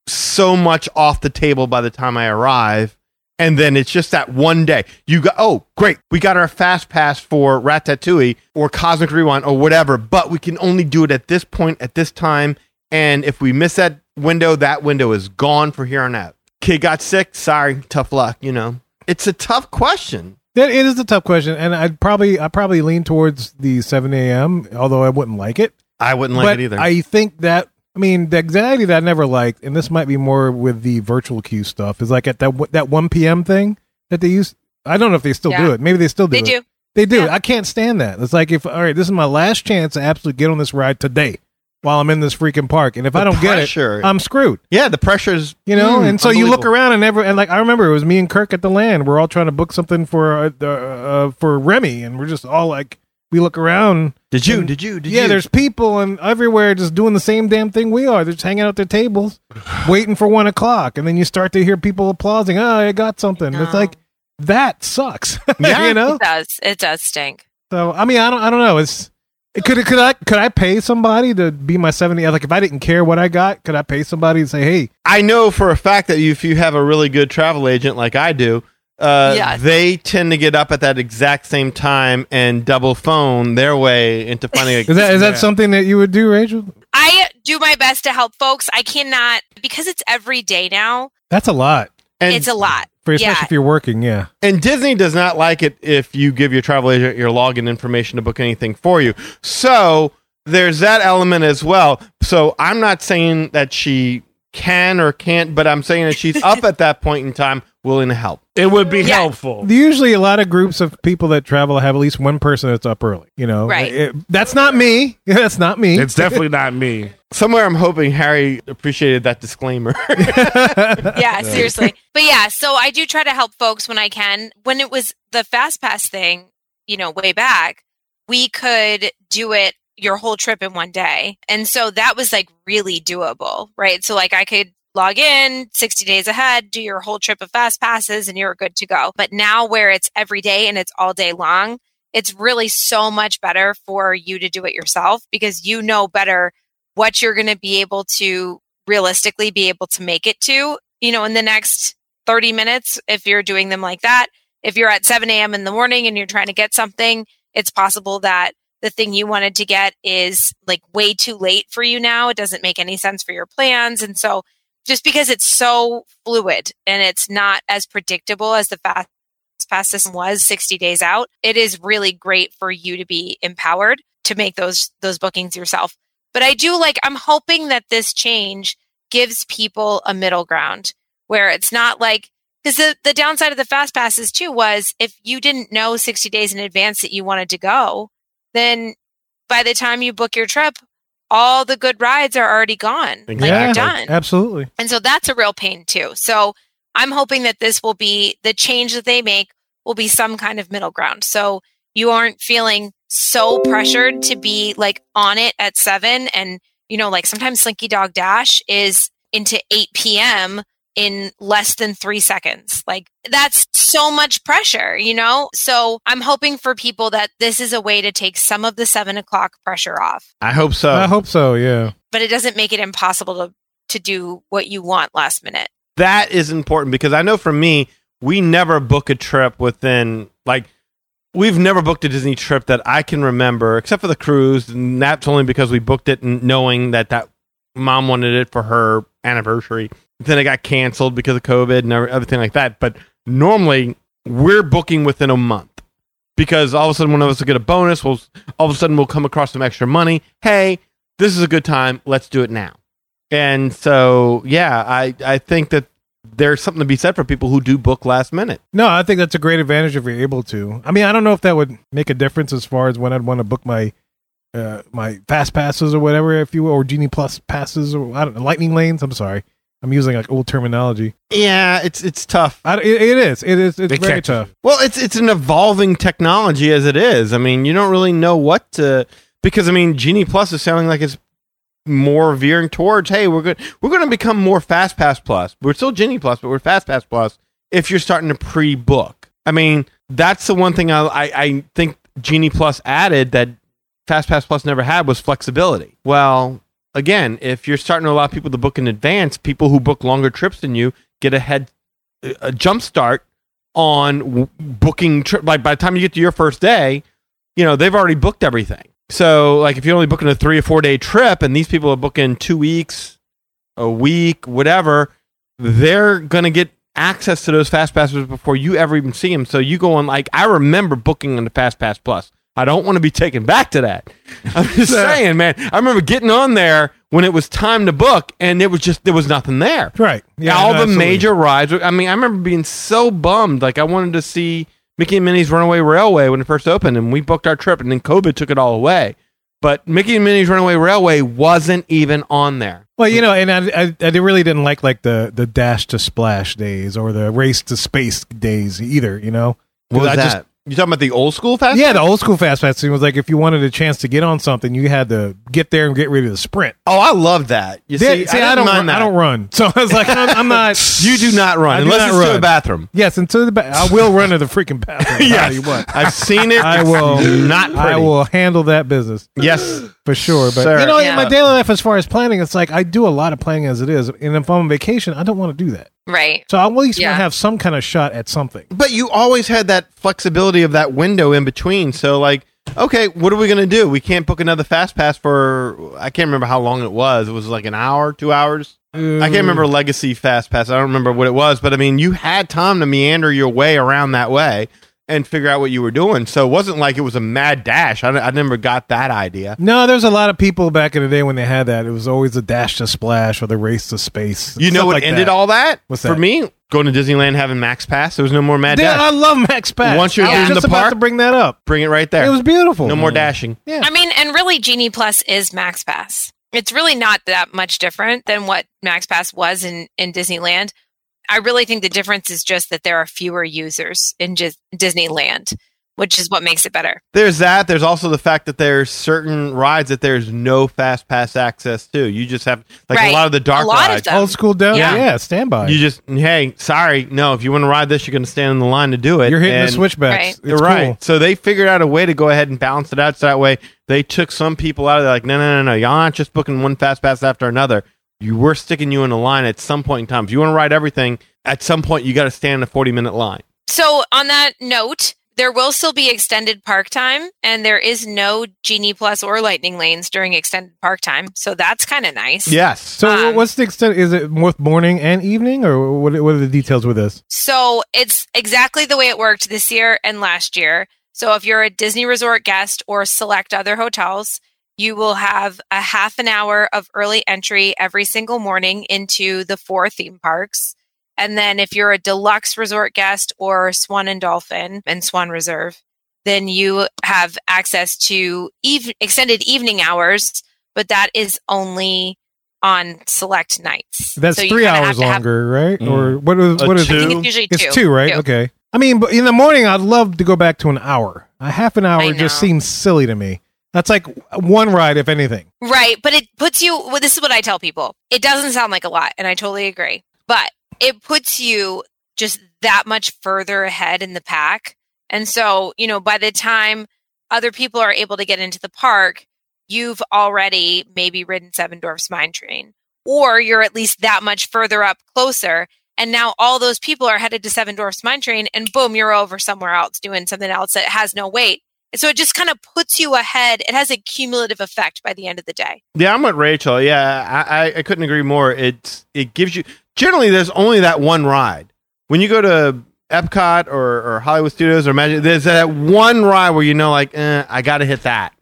so much off the table by the time I arrive. And then it's just that one day. You go, oh, great. We got our fast pass for Ratatouille or Cosmic Rewind or whatever, but we can only do it at this point, at this time. And if we miss that window, that window is gone for here on out. Kid got sick. Sorry. Tough luck. You know, it's a tough question. That it is a tough question, and I'd probably I probably lean towards the 7 a.m. Although I wouldn't like it. I wouldn't like but it either. I think that I mean the anxiety that I never liked, and this might be more with the virtual queue stuff, is like at that that 1 p.m. thing that they use. I don't know if they still do it. Maybe they still do They it. do. They do. Yeah. I can't stand that. It's like if all right, this is my last chance to absolutely get on this ride today while I'm in this freaking park, and if The I don't pressure. get it, I'm screwed. yeah, the pressure's You know, mm, and so you look around and every and like I remember it was me and Kirk at the land. We're all trying to book something for uh, uh, uh, for Remy, and we're just all like, we look around. Did you? and- Did you? Did yeah, you? there's people and everywhere just doing the same damn thing we are. They're just hanging out at their tables, waiting for one o'clock, and then you start to hear people applauding. Oh, I got something. It's like that sucks. Yeah. you know. It does. It does stink. So I mean, I don't, I don't know. It's it could could I could I pay somebody to be my seventy? Like if I didn't care what I got, could I pay somebody to say, hey, I know for a fact that if you have a really good travel agent like I do, uh, Yes. they tend to get up at that exact same time and double phone their way into finding a. is that is that something that you would do, Rachel? I do my best to help folks. I cannot because it's every day now. That's a lot. And it's a lot. For especially Yeah. if you're working, yeah. And Disney does not like it if you give your travel agent your login information to book anything for you. So there's that element as well. So I'm not saying that she can or can't, but I'm saying that she's up at that point in time willing to help. It would be Yeah. helpful. Usually, a lot of groups of people that travel have at least one person that's up early. You know, Right. It- that's not me. That's not me. It's definitely not me. Somewhere I'm hoping Harry appreciated that disclaimer. yeah, seriously. But yeah, so I do try to help folks when I can. When it was the fast pass thing, you know, way back, we could do it your whole trip in one day. And so that was like really doable, right? So like I could log in 60 days ahead, do your whole trip of fast passes and you're good to go. But now where it's every day and it's all day long, it's really so much better for you to do it yourself because you know better what you're going to be able to realistically be able to make it to, you know, in the next 30 minutes if you're doing them like that. If you're at 7 a.m. in the morning and you're trying to get something, it's possible that the thing you wanted to get is like way too late for you now. It doesn't make any sense for your plans. And so just because it's so fluid and it's not as predictable as the fast pass system was 60 days out, it is really great for you to be empowered to make those those bookings yourself. But I do like I'm hoping that this change gives people a middle ground where it's not like because the, the downside of the fast passes too was if you didn't know 60 days in advance that you wanted to go, then by the time you book your trip, all the good rides are already gone. Like yeah, you're done. absolutely. And so that's a real pain too. So I'm hoping that this will be the change that they make will be some kind of middle ground. So you aren't feeling so pressured to be like on it at seven. And, you know, like sometimes Slinky Dog Dash is into 8 p.m. in less than three seconds. Like that's so much pressure, you know? So I'm hoping for people that this is a way to take some of the seven o'clock pressure off, I hope so. I hope so. Yeah. but it doesn't make it impossible to, to do what you want last minute. that is important because I know for me, we never book a trip within like we've never booked a Disney trip that I can remember, except for the cruise, and that's only because we booked it n- knowing that that mom wanted it for her anniversary. Then it got canceled because of COVID and everything like that. But normally, we're booking within a month because all of a sudden one of us will get a bonus. We'll all of a sudden we'll come across some extra money. Hey, this is a good time. Let's do it now. And so, yeah, I I think that there's something to be said for people who do book last minute. No, I think that's a great advantage if you're able to. I mean, I don't know if that would make a difference as far as when I'd want to book my uh, my fast passes or whatever, if you will, or Genie Plus passes or I don't know, lightning lanes. I'm sorry, I'm using like old terminology. Yeah, it's it's tough. I, it, it is. It is. It's They very catch you. tough. Well, it's it's an evolving technology as it is. I mean, you don't really know what to because I mean, Genie Plus is sounding like it's more veering towards, hey, we're good. We're going to become more Fast Pass Plus. We're still Genie Plus, but we're Fast Pass Plus. If you're starting to pre-book, I mean, that's the one thing I I, I think Genie Plus added that Fast Pass Plus never had was flexibility. Well, again, if you're starting to allow people to book in advance, people who book longer trips than you get a head a jump start on w- booking trip. Like by the time you get to your first day, you know they've already booked everything. So like if you're only booking a three or four day trip, and these people are booking two weeks, a week, whatever, they're gonna get access to those fast passes before you ever even see them. So you go on like I remember booking on the Fast Pass Plus. I don't want to be taken back to that. I'm just saying, man. I remember getting on there when it was time to book, and it was just there was nothing there Right. Yeah. all no, the absolutely. major rides. I mean, I remember being so bummed. Like I wanted to see Mickey and Minnie's Runaway Railway when it first opened, and we booked our trip, and then COVID took it all away. But Mickey and Minnie's Runaway Railway wasn't even on there. Well, you know, and I, I, I really didn't like like the the dash to splash days or the race to space days either. You know, What was I that? just- you talking about the old school fast? yeah, the old school fast pass thing was like if you wanted a chance to get on something, you had to get there and get ready to sprint. Oh, I love that. You Yeah, see, see, I, I, don't. mind Run, that. I don't run, so I was like, I'm, I'm not. You do not run I unless not it's to the bathroom. Yes, into the ba- I will run to the freaking bathroom. I'll tell you what. I've seen it. I will not. Pretty. I will handle that business Yes. For sure. But Sir. you know, in my daily life, as far as planning, it's like I do a lot of planning as it is, and if I'm on vacation, I don't want to do that. Right. So I at least Yeah. want to have some kind of shot at something. But you always had that flexibility of that window in between. So, like, okay, what are we going to do? We can't book another fast pass for, I can't remember how long it was. It was like an hour, two hours. I can't remember mm. Legacy Fast Pass. I don't remember what it was, but I mean, you had time to meander your way around that way and figure out what you were doing. So it wasn't like it was a mad dash. I, I never got that idea. No, there's a lot of people back in the day when they had that. It was always a dash to splash or the race to space. You know what like ended that. all that? What's For me, going to Disneyland having Max Pass, there was no more mad Yeah, dash. I love Max Pass. Once you're I was in the park- to bring that up. Bring it right there. It was beautiful. no more dashing. Yeah. I mean, and really, Genie Plus is Max Pass. It's really not that much different than what Max Pass was in, in Disneyland. I really think the difference is just that there are fewer users in Dis- Disneyland, which is what makes it better. There's that. There's also the fact that there's certain rides that there's no fast pass access to. You just have like a lot of the dark A lot of rides. them. Old school down. Yeah, Yeah. standby. You just hey, sorry, no. If you want to ride this, you're going to stand in the line to do it. You're hitting And- the switchbacks. Right. It's right. cool. So they figured out a way to go ahead and balance it out. So that way, they took some people out of there. Like, no, no, no, no. Y'all aren't just booking one fast pass after another. You were sticking you in a line at some point in time. If you want to ride everything, at some point you got to stand in a 40 minute line. So, on that note, there will still be extended park time, and there is no Genie Plus or Lightning lanes during extended park time. So, that's kind of nice. Yes. So Um, what's the extent? Is it both morning and evening, or what? What are the details with this? So it's exactly the way it worked this year and last year. So if you're a Disney Resort guest or select other hotels, you will have a half an hour of early entry every single morning into the four theme parks. And then if you're a deluxe resort guest or Swan and Dolphin and Swan Reserve, then you have access to eve- extended evening hours, but that is only on select nights. That's So three hours to have- longer, right? Mm. Or what is what is two? I it? think it's usually It's two. two, right? Okay. I mean, but in the morning, I'd love to go back to an hour. A half an hour just seems silly to me. That's like one ride, if anything. Right, but it puts you. Well, this is what I tell people. It doesn't sound like a lot, and I totally agree. But it puts you just that much further ahead in the pack, and so you know by the time other people are able to get into the park, you've already maybe ridden Seven Dwarfs Mine Train, or you're at least that much further up closer. And now all those people are headed to Seven Dwarfs Mine Train, and boom, you're over somewhere else doing something else that has no wait. So it just kind of puts you ahead. It has a cumulative effect by the end of the day. Yeah, I'm with Rachel. Yeah, I, I, I couldn't agree more. It's it gives you generally there's only that one ride. When you go to Epcot or, or Hollywood Studios or Magic, there's that one ride where you know like eh, I got to hit that,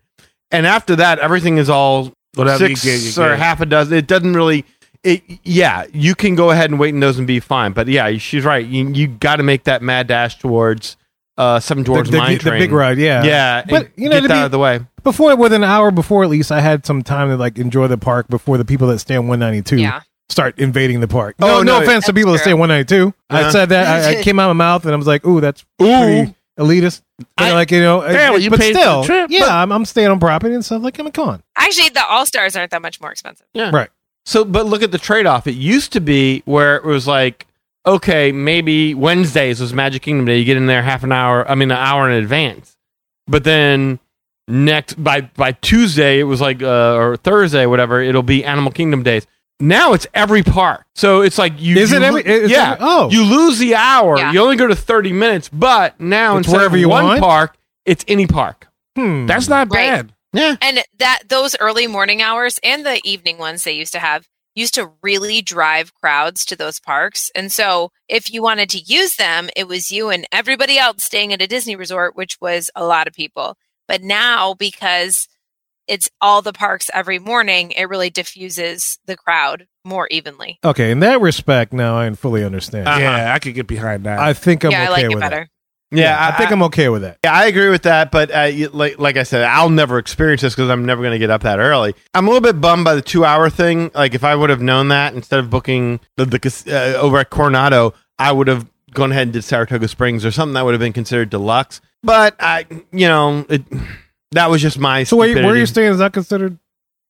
and after that everything is all Whatever you six get, you or get. half a dozen. It doesn't really. It yeah, you can go ahead and wait in those and be fine. But yeah, she's right. You you got to make that mad dash towards uh Seven Dwarfs the, the, Mine the Train. big ride, yeah. Yeah, But, you know, get to that be- out of the way. Before, with an hour before, at least, I had some time to like enjoy the park before the people that stay on 192 Yeah. start invading the park. Oh, No, no, no, offense to that's people that stay on 192. I said that. I, I came out of my mouth and I was like, ooh, that's pretty elitist. But I- like, you know, Barely, it- you but paid for still, the trip, yeah, but- I'm, I'm staying on property and stuff. Like, I'm come con. Actually, the All Stars aren't that much more expensive. Yeah, Right. So, but look at the trade off. It used to be where it was like, okay, maybe Wednesdays was Magic Kingdom Day. You get in there half an hour, I mean, an hour in advance. But then next, by, by Tuesday, it was like, uh, or Thursday, whatever, it'll be Animal Kingdom Days. Now it's every park. So it's like you. Is you it every- lo- is yeah. it- oh. You lose the hour. Yeah. You only go to 30 minutes, but now It's instead wherever of you one want? park, it's any park. Hmm. That's not Right. bad. Yeah. And that those early morning hours and the evening ones they used to have used to really drive crowds to those parks. And so if you wanted to use them, it was you and everybody else staying at a Disney resort, which was a lot of people. But now because it's all the parks every morning, it really diffuses the crowd more evenly. okay. In that respect, now I fully understand. Uh-huh. Yeah, I could get behind that. I think I'm yeah, okay I like with it better. That. Yeah. I, think I'm okay with that. Yeah, I agree with that, but uh, like like I said, I'll never experience this because I'm never going to get up that early. I'm a little bit bummed by the two hour thing. Like if I would have known that instead of booking the, the uh, over at Coronado, I would have gone ahead and did Saratoga Springs or something that would have been considered deluxe. But I, you know, it, that was just my. So, where, you- where stupidity. you staying is not considered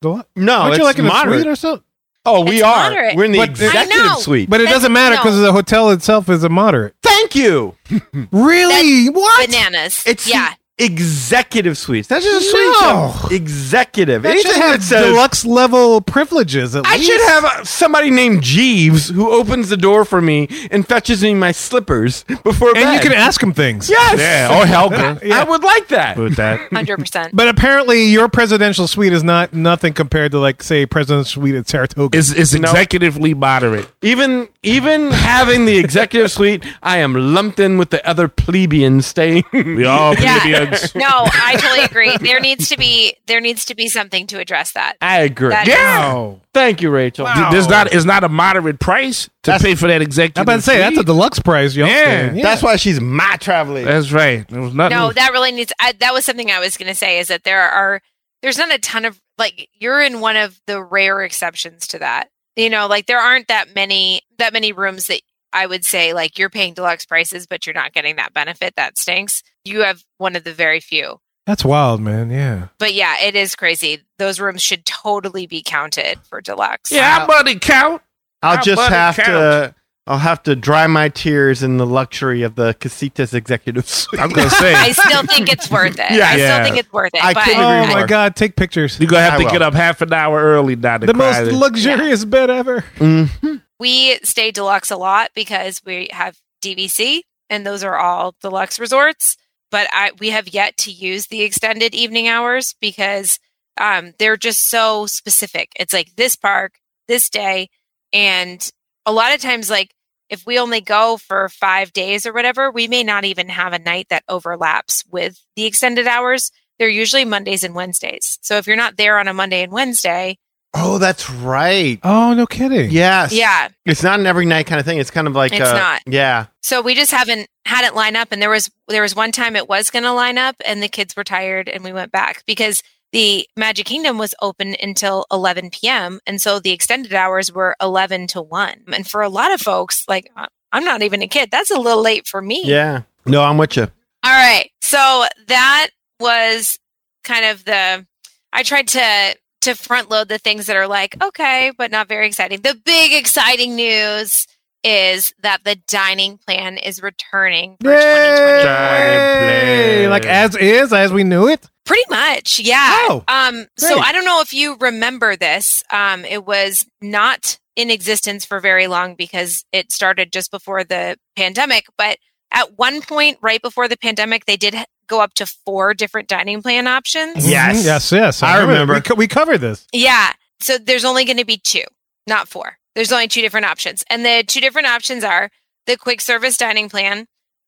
lot? No, Aren't it's you like in a moderate. suite or something? Oh, we It's are. moderate. We're in the But- I executive know. suite. But it That's- doesn't matter because no. the hotel itself is a moderate. Thank you. Really? what? Bananas. It's yeah. Executive suites. That's just a suite. No. of Executive. That should Anything have that says deluxe level privileges. At I least. should have uh, somebody named Jeeves who opens the door for me and fetches me my slippers before and bed. you can ask him things. Yes. Yeah, or Helga. Yeah. I would like that. with that. Hundred percent. But apparently, your presidential suite is not nothing compared to, like, say, president's suite at Saratoga. It's, it's executively moderate. Even even having the executive suite, I am lumped in with the other plebeians staying. We all Yeah. Plebeians. No, I totally agree. There needs to be there needs to be something to address that. I agree. That Yeah. Thank you, Rachel. There's not it's not a moderate price to pay for that executive. I'm about to say that's a deluxe price, yo. Yeah. That's why she's my travel agent. That's right. There was nothing. No, that really needs. I, that was something I was going to say. Is that there are there's not a ton of like you're in one of the rare exceptions to that. You know, like there aren't that many that many rooms that I would say like you're paying deluxe prices, but you're not getting that benefit. That stinks. You have one of the very few. That's wild, man. Yeah. But yeah, it is crazy. Those rooms should totally be counted for deluxe. yeah, how about it count? I'll How just about it have to. I'll have to dry my tears in the luxury of the Casitas executive suite. I'm gonna say I still think it's worth it. Yeah. I Yeah. still think it's worth it. I but Oh my more. God! Take pictures. you're gonna have I to will. get up half an hour early now to The cry. most luxurious bed ever. Mhm. we stay deluxe a lot because we have DVC and those are all deluxe resorts. But I we have yet to use the extended evening hours because um, they're just so specific. It's like this park, this day, and a lot of times, like if we only go for five days or whatever, we may not even have a night that overlaps with the extended hours. They're usually Mondays and Wednesdays. So if you're not there on a Monday and Wednesday, Oh, that's right. Oh, no kidding. Yes. yeah, It's not an every night kind of thing. It's kind of like It's uh, not. Yeah. So we just haven't had it line up. And there was there was one time it was going to line up, and the kids were tired, and we went back because the Magic Kingdom was open until 11 p.m. and so the extended hours were 11 to 1. And for a lot of folks, like I'm not even a kid, that's a little late for me. Yeah. No, I'm with you. All right. So that was kind of the I tried to to front load the things that are like, okay, but not very exciting. The big exciting news is that the dining plan is returning for 2024. Yay! Like as is, as we knew it. Pretty much, yeah. Oh, um, so. I don't know if you remember this. Um, it was not in existence for very long because it started just before the pandemic. But at one point, right before the pandemic, they did go up to four different dining plan options. Yes. Mhm. Yes. Yes. I remember. We, co- we covered this. Yeah. So there's only going to be two, not four. There's only two different options. And the two different options are the quick service dining plan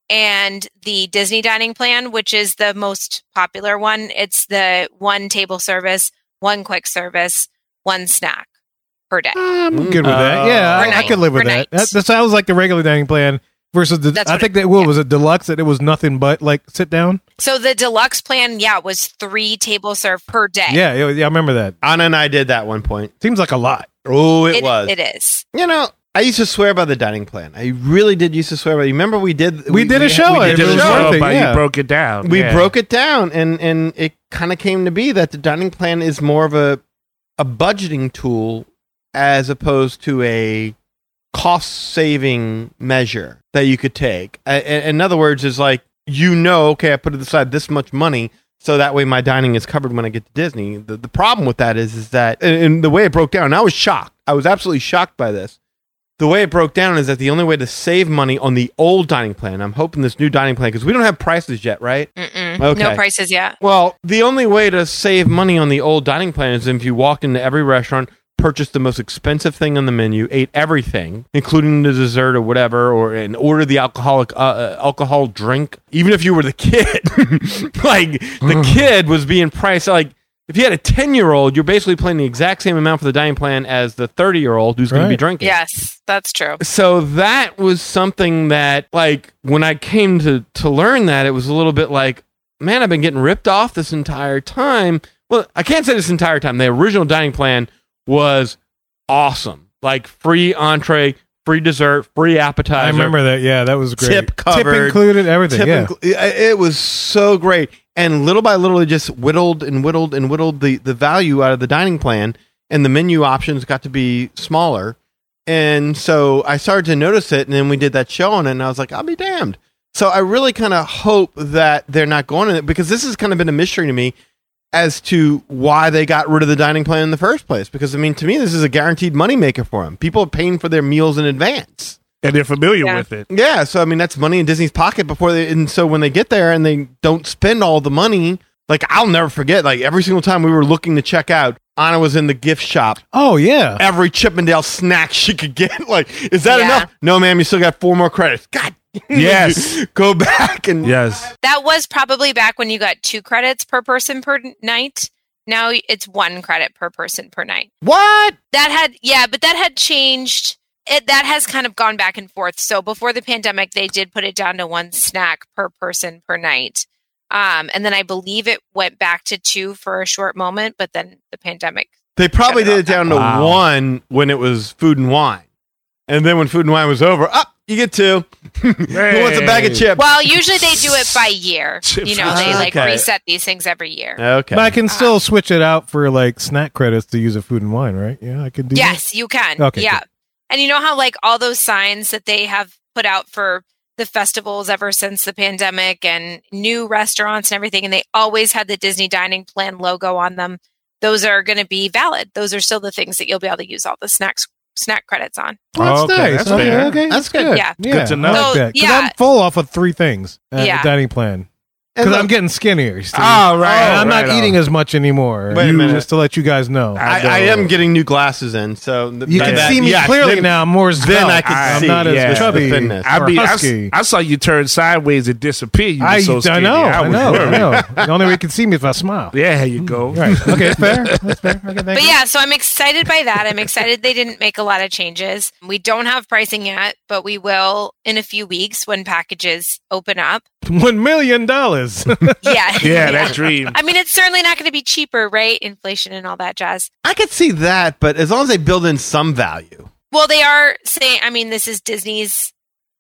and the Disney dining plan, which is the most popular one. It's the one table service, one quick service, one snack per day. I'm good with that. Uh, Yeah, Per I, I could live with that. that. That sounds like the regular dining plan versus the. That's I think it- that what yeah. was it deluxe that it was nothing but like sit down. So the deluxe plan, yeah, was three table serve per day. Yeah, yeah, yeah, I remember that. Anna and I did that one point. Seems like a lot. Oh, it, It- was. It is. You know, I used to swear by the dining plan. I really did used to swear by. You remember we did We did a show, We it did a worth show. it, but yeah. you broke it down. We Yeah. broke it down, and and it kind of came to be that the dining plan is more of a a budgeting tool as opposed to a cost saving measure that you could take. A- a- in other words, is like you know, okay, I put it aside this much money. So that way, my dining is covered when I get to Disney. The, the problem with that is, is that, and, and the way it broke down, I was shocked. I was absolutely shocked by this. The way it broke down is that the only way to save money on the old dining plan, I'm hoping this new dining plan, because we don't have prices yet, right? Mm-mm. Okay. No prices yet. Well, the only way to save money on the old dining plan is if you walked into every restaurant, purchased the most expensive thing on the menu, ate everything, including the dessert or whatever, or and order the alcoholic uh, uh, alcohol drink. Even if you were the kid, like the kid was being priced like. If you had a 10 year old, you're basically paying the exact same amount for the dining plan as the 30 year old who's going to be drinking. Yes, that's true. So that was something that, like, when I came to to learn that, it was a little bit like, man, I've been getting ripped off this entire time. Well, I can't say this entire time. The original dining plan was awesome, like free entree, free dessert, free appetizer. I remember that. Yeah, that was great. Tip covered. Tip included, everything. Tip yeah. inclu- it it was so great. And little by little, it just whittled and whittled and whittled the, the value out of the dining plan, and the menu options got to be smaller. And so I started to notice it, and then we did that show on it, and I was like, I'll be damned. So I really kind of hope that they're not going in it because this has kind of been a mystery to me as to why they got rid of the dining plan in the first place. Because I mean, to me, this is a guaranteed moneymaker for them. People are paying for their meals in advance. and they're familiar Yeah. with it. Yeah, so I mean that's money in Disney's pocket before they and so when they get there and they don't spend all the money, like I'll never forget, like every single time we were looking to check out, Anna was in the gift shop. Oh yeah. Every Chippendale snack she could get. Like, is that Yeah. enough? No, ma'am, you still got four more credits. God Yes. Go back and Yes. That was probably back when you got two credits per person per night. Now it's one credit per person per night. what? That had, yeah, but that had changed. It, that has kind of gone back and forth. So before the pandemic, they did put it down to one snack per person per night. Um, and then I believe it went back to two for a short moment, but then the pandemic. They probably it did it off. down to Wow. one when it was food and wine. And then when food and wine was over, up, you get two. Who wants a bag of chips? Well, usually they do it by year. Chips You know, they like Okay. reset these things every year. okay. But I can uh-huh. still switch it out for like snack credits to use a food and wine, right? Yeah, I could do Yes, you can. Okay, Yeah. good. And you know how like all those signs that they have put out for the festivals ever since the pandemic and new restaurants and everything and they always had the Disney dining plan logo on them. Those are going to be valid. Those are still the things that you'll be able to use all the snacks snack credits on. Well, that's Okay, nice. that's okay, okay, That's that's good. good. Yeah. Yeah, Good to know. I like So, that. 'Cause yeah. I'm full off of three things at Yeah. the dining plan. And Because I'm getting skinnier. Steve. Oh, ah, right. And I'm right not on. eating as much anymore. Wait a You- minute. Just to let you guys know. I, I am getting new glasses in, so th- you can that- see me yes, clearly then- now. I'm more Then. I can I'm see not as yeah, chubby. I or mean, I, s- husky. I saw you turn sideways and disappear. You I, so I skinny. know, I was know, I know. The only way you can see me is if I smile. Yeah, there you go. Right. Okay, fair. That's fair. Okay, But you. yeah, so I'm excited by that. I'm excited they didn't make a lot of changes. We don't have pricing yet, but we will in a few weeks when packages open up. One million dollars. Yeah. Yeah, that dream. I mean, it's certainly not going to be cheaper, right? Inflation and all that jazz. I could see that, but as long as they build in some value. Well, they are saying. I mean, this is Disney's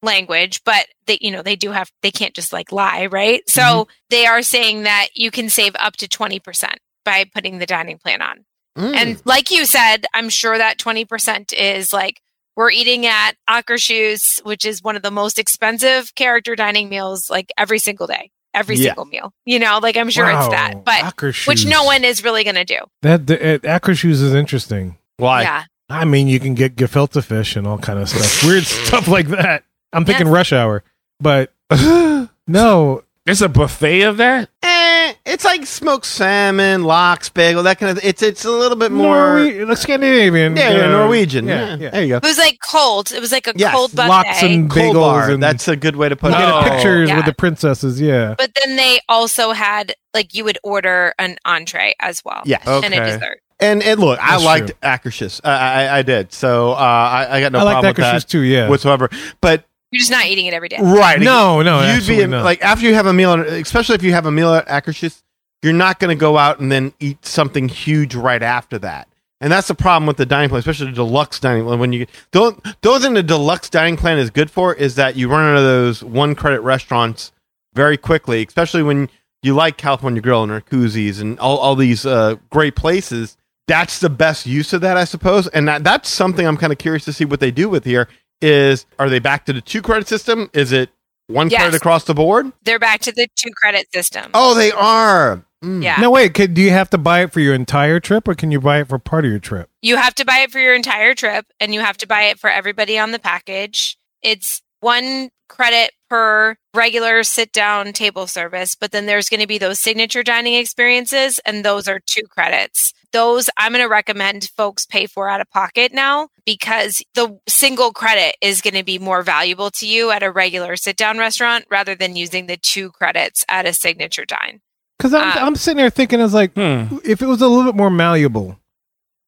language, but they, you know, they do have. They can't just like lie, right? So Mm-hmm. they are saying that you can save up to twenty percent by putting the dining plan on. Mm. And like you said, I'm sure that 20% is like we're eating at Akershus, which is one of the most expensive character dining meals like every single day, every Yeah. single meal. You know, like I'm sure it's that, but Akershus. which no one is really going to do. That the, uh, Akershus is interesting. Why? Yeah. I mean, you can get gefilte fish and all kind of stuff, weird stuff like that. I'm thinking Yes. rush hour, but no. It's a buffet of that. Eh, it's like smoked salmon, lox, bagel, that kind of. It's it's a little bit more. Norwe- like Scandinavian. yeah, yeah, Norwegian. Yeah, Yeah, yeah. there you go. It was like cold. It was like a Yes, cold buffet. lox and Cold bagels bar. and That's a good way to put it. get Oh. pictures Yeah. with the princesses. Yeah. but then they also had like you would order an entree as well. Yes. And a Okay. dessert. And and look, I That's liked true. Akershus. I, I I did. So uh, I I got no I like problem with Akershus that too. Yeah. whatsoever. But You're just not eating it every day. right, no, no, you'd be in, not. like after you have a meal, especially if you have a meal at Akershus, you're not going to go out and then eat something huge right after that. And that's the problem with the dining plan, especially the deluxe dining plan. When you don't, the only thing the deluxe dining plan is good for is that you run out of those one credit restaurants very quickly, especially when you like California Grill and Racuzzi's and all, all these uh, great places. That's the best use of that, I suppose. And that, that's something I'm kind of curious to see what they do with here. Is are they back to the two credit system? Is it one Yes. credit across the board? They're back to the two credit system. Oh, they are. Mm. Yeah. no, wait. Could, do you have to buy it for your entire trip, or can you buy it for part of your trip? You have to buy it for your entire trip and you have to buy it for everybody on the package. It's one credit per regular sit down table service, but then there's going to be those signature dining experiences, and those are two credits. Those I'm going to recommend folks pay for out of pocket now because the single credit is going to be more valuable to you at a regular sit down restaurant rather than using the two credits at a signature dine. Because I'm, Um, I'm sitting there thinking, it's like Hmm. if it was a little bit more malleable,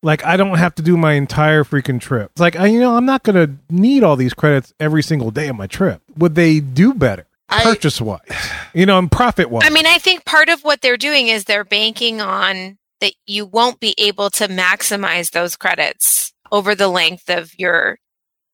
like I don't have to do my entire freaking trip. It's like I, you know, I'm not gonna need all these credits every single day of my trip. Would they do better, purchase wise, you know, and profit wise? I mean, I think part of what they're doing is they're banking on that you won't be able to maximize those credits over the length of your,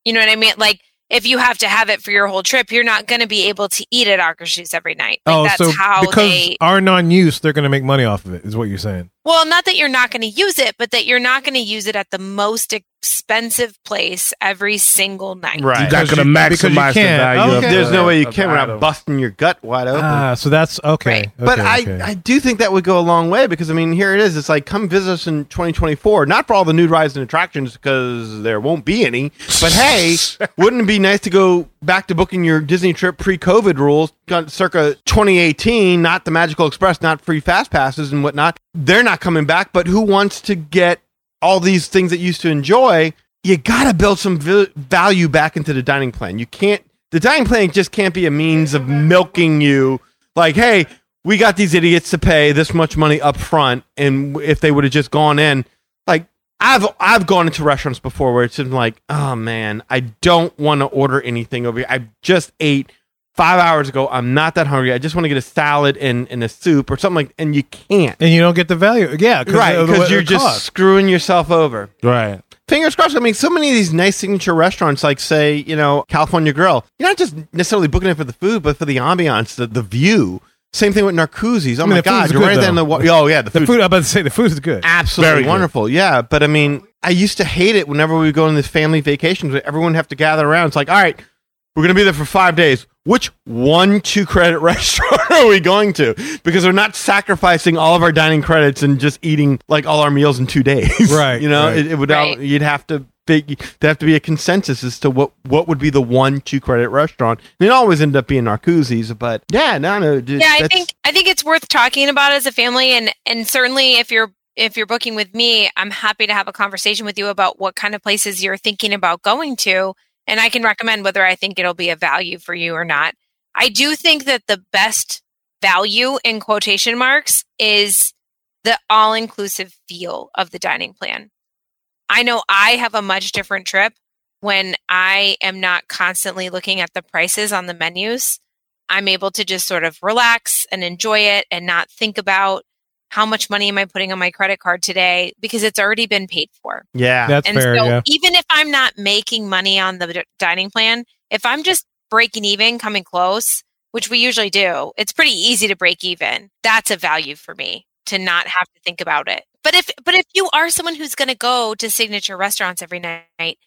you know what I mean? Like, if you have to have it for your whole trip, you're not going to be able to eat at Akershus every night. Like, oh, that's so how because they. our non-use, they're gonna make money off of it, is what you're saying? Well, not that you're not going to use it, but that you're not going to use it at the most expensive place every single night. Right. You're not going to you- because you maximize the can't. value. of Okay. There's no way you can the without item. busting your gut wide open. Ah, so that's okay. Right. But okay, I, okay. I do think that would go a long way because I mean here it is. It's like come visit us in 2024. Not for all the new rides and attractions because there won't be any. But hey, wouldn't it be nice to go back to booking your Disney trip pre-COVID rules, got circa 2018? Not the Magical Express, not free fast passes and whatnot. They're not coming back. But who wants to get all these things that used to enjoy? You got to build some value back into the dining plan. You can't. The dining plan just can't be a means of milking you. Like, hey, we got these idiots to pay this much money up front, and if they would have just gone in, like I've I've gone into restaurants before where it's been like, oh man, I don't want to order anything over here. I just ate five hours ago. I'm not that hungry. I just want to get a salad and, and a soup or something like, and you can't, and you don't get the value. Yeah, right? Because you're just cost. screwing yourself over. Right. Fingers crossed. I mean, so many of these nice signature restaurants, like say, you know, California Grill, you're not just necessarily booking it for the food, but for the ambiance, the, the view. Same thing with Narcoossee's. Oh mean, my God, you're right there in the wa- oh yeah, the, the food. I'm about to say the food is good. absolutely Very good. wonderful. Yeah, but I mean, I used to hate it whenever we would go on these family vacations where everyone have to gather around. It's like, all right, we're gonna be there for five days. Which one two credit restaurant are we going to? Because we're not sacrificing all of our dining credits and just eating like all our meals in two days. Right, You know, right. it, it would Right. you'd have to big there have to be a consensus as to what what would be the one two credit restaurant. And it always ended up being Narcoossee's, but yeah, no, no. dude, yeah i think i think it's worth talking about as a family and and certainly if you're if you're booking with me i'm happy to have a conversation with you about what kind of places you're thinking about going to and i can recommend whether i think it'll be a value for you or not. I do think that the best value in quotation marks is the all-inclusive feel of the dining plan. I know i have a much different trip when i am not constantly looking at the prices on the menus. I'm able to just sort of relax and enjoy it and not think about how much money am I putting on my credit card today because it's already been paid for. yeah. That's and fair. so yeah. even if I'm not making money on the d- dining plan, if I'm just breaking even, coming close, which we usually do, it's pretty easy to break even. That's a value for me to not have to think about it. But if but if you are someone who's going to go to signature restaurants every night,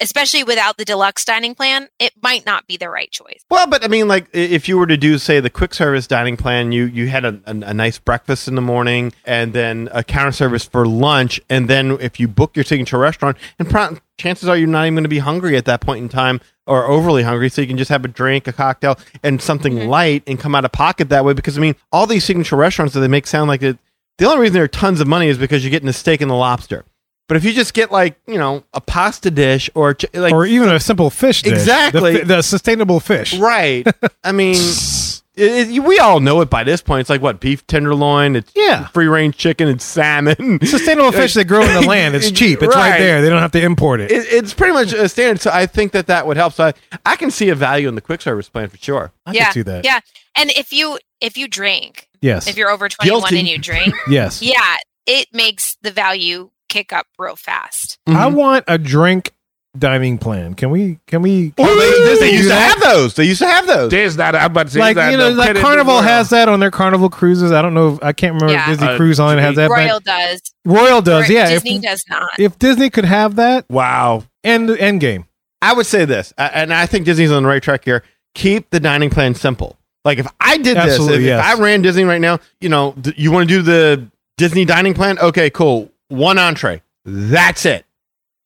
especially without the deluxe dining plan, it might not be the right choice. Well, but I mean, like if you were to do, say, the quick service dining plan, you you had a, a, a nice breakfast in the morning, and then a counter service for lunch, and then if you book your signature restaurant, and pro- chances are you're not even going to be hungry at that point in time or overly hungry, so you can just have a drink, a cocktail, and something Mhm. light, and come out of pocket that way. Because I mean, all these signature restaurants that they make sound like it. The only reason there are tons of money is because you're getting the steak and the lobster. But if you just get like you know a pasta dish or ch- like or even a simple fish dish. Exactly. The, the sustainable fish. Right. I mean, it, it- we all know it by this point. It's like what beef tenderloin. It's Yeah. free range chicken. It's salmon. Sustainable fish that grow in the land. It's cheap. It's right, Right. there. They don't have to import it. It, it's pretty much a standard. So I think that that would help. So I, I can see a value in the quick service plan for sure. I yeah, can see that. Yeah. And if you if you drink, Yes. if you're over 21 and you drink, yes. yeah, it makes the value kick up real fast. I want a drink dining plan. Can we? Can we? Well, can they, we they used to have those. They used to have those. There's not. I'm about to say like you know, like Carnival has that on their Carnival cruises. I don't know. If, I can't remember Yeah. if Disney Uh, Cruise Line has that. Royal but does. Royal does. Or Yeah. Disney if, does not. if Disney could have that, world. Wow. end end game. I would say this, and I think Disney's on the right track here. Keep the dining plan simple. Like if I did this, Absolutely, if, if yes. I ran Disney right now, you know, th- you want to do the Disney dining plan? Okay, cool. One entree. That's it.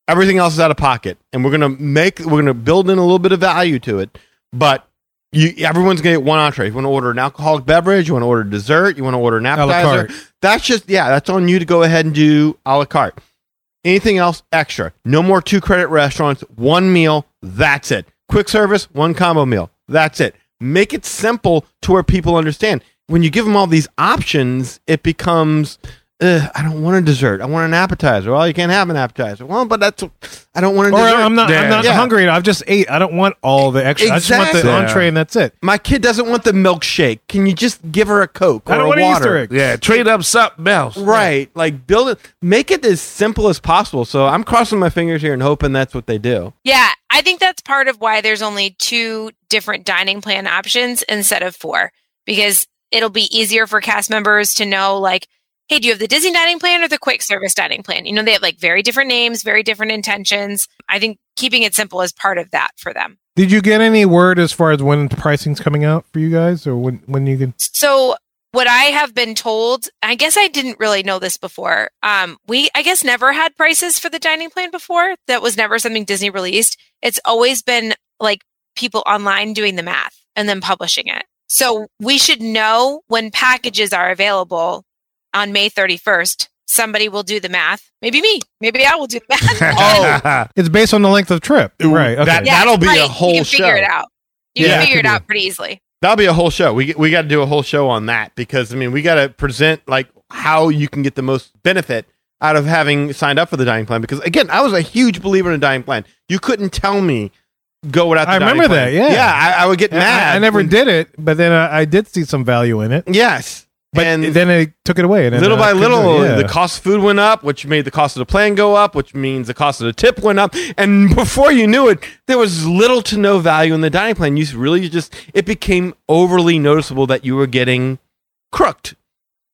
Everything else is out of pocket, and we're gonna make we're gonna build in a little bit of value to it. But you, everyone's gonna get one entree. If you want to order an alcoholic beverage, you want to order dessert, you want to order an appetizer. That's just yeah, that's on you to go ahead and do a la carte. Anything else extra? No more two credit restaurants. One meal. That's it. Quick service. One combo meal. That's it. Make it simple to where people understand. When you give them all these options, it becomes. Ugh, I don't want a dessert. I want an appetizer. Well, you can't have an appetizer. Well, but that's. I don't want a Or dessert. I'm not. I'm not Yeah. hungry. I've just ate. I don't want all the extra. I just want the Exactly. entree and that's it. My kid doesn't want the milkshake. Can you just give her a Coke or I don't a want water? Easter egg. Yeah. Trade up something else. Right. Like build it, make it as simple as possible. So I'm crossing my fingers here and hoping that's what they do. Yeah, I think that's part of why there's only two different dining plan options instead of four because it'll be easier for cast members to know like hey, do you have the Disney dining plan or the quick service dining plan? You know, they have like very different names, very different intentions. I think keeping it simple is part of that for them. Did you get any word as far as when the pricing's coming out for you guys, or when when you can? So what I have been told, I guess I didn't really know this before. Um, we, I guess, never had prices for the dining plan before. That was never something Disney released. It's always been like people online doing the math and then publishing it. So we should know when packages are available on May 31st. Somebody will do the math. Maybe me. Maybe I will do the math. oh, It's based on the length of trip, right? Okay. that- Yeah, That'll be a right. whole you can figure show. it out. You Yeah, can figure could it out pretty easily. That'll be a whole show. We we got to do a whole show on that because I mean we got to present like how you can get the most benefit out of having signed up for the dining plan. Because again, I was a huge believer in a dining plan. You couldn't tell me go without. The I dining remember plan. that, yeah. yeah. I, I would get I- mad. I, never when- did it, but then I, I did see some value in it. Yes, But and then they took it away. And little by little, yeah. the cost of food went up, which made the cost of the plan go up, which means the cost of the tip went up. And before you knew it, there was little to no value in the dining plan. You really just it became overly noticeable that you were getting crooked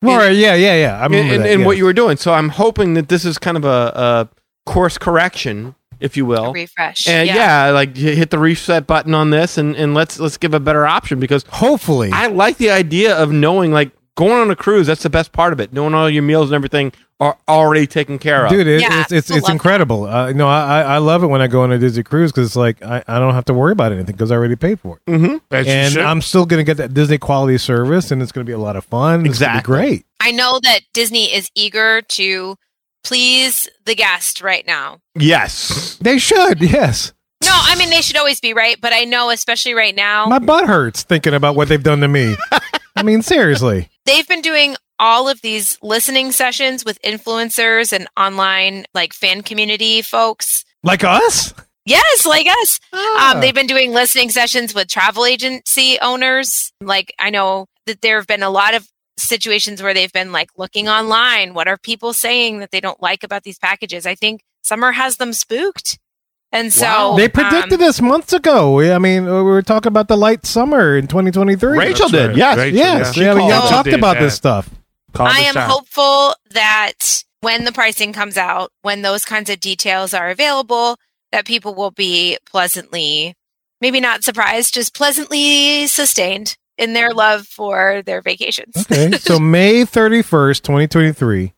Well, right, yeah, yeah, yeah. I in, remember in, that, in yeah. what you were doing. So I'm hoping that this is kind of a, a course correction, if you will. Refresh. And yeah. like hit the reset button on this, and, and let's let's give a better option because Hopefully, I like the idea of knowing like going on a cruise. That's the best part of it. Knowing all your meals and everything are already taken care of. dude, it, Yeah, it's it's, people it's incredible. Uh, no, I I I love it when I go on a Disney cruise because it's like I, I don't have to worry about anything because I already paid for it, Mm-hmm. and. I'm still gonna get that Disney quality service, and it's gonna be a lot of fun. It's be Exactly. great. I know that Disney is eager to please the guest right now. Yes. They should, yes. No, I mean they should always be right, but I know especially right now My butt hurts thinking about what they've done to me. I mean, seriously. They've been doing all of these listening sessions with influencers and online like fan community folks. Like us? Yes, like us. Ah. Um, they've been doing listening sessions with travel agency owners. Like I know that there have been a lot of situations where they've been like looking online. What are people saying that they don't like about these packages? I think summer has them spooked. And so they predicted um, this months ago. I mean, we were talking about the light summer in 2023. Rachel That's did. right. Yes. Rachel, Yes, yeah. yeah, I mean, y'all called- talked Did about that. this stuff. Call I am shot. hopeful that when the pricing comes out, when those kinds of details are available, that people will be pleasantly, maybe not surprised, just pleasantly sustained in their love for their vacations. Okay, so May 31st, 2023.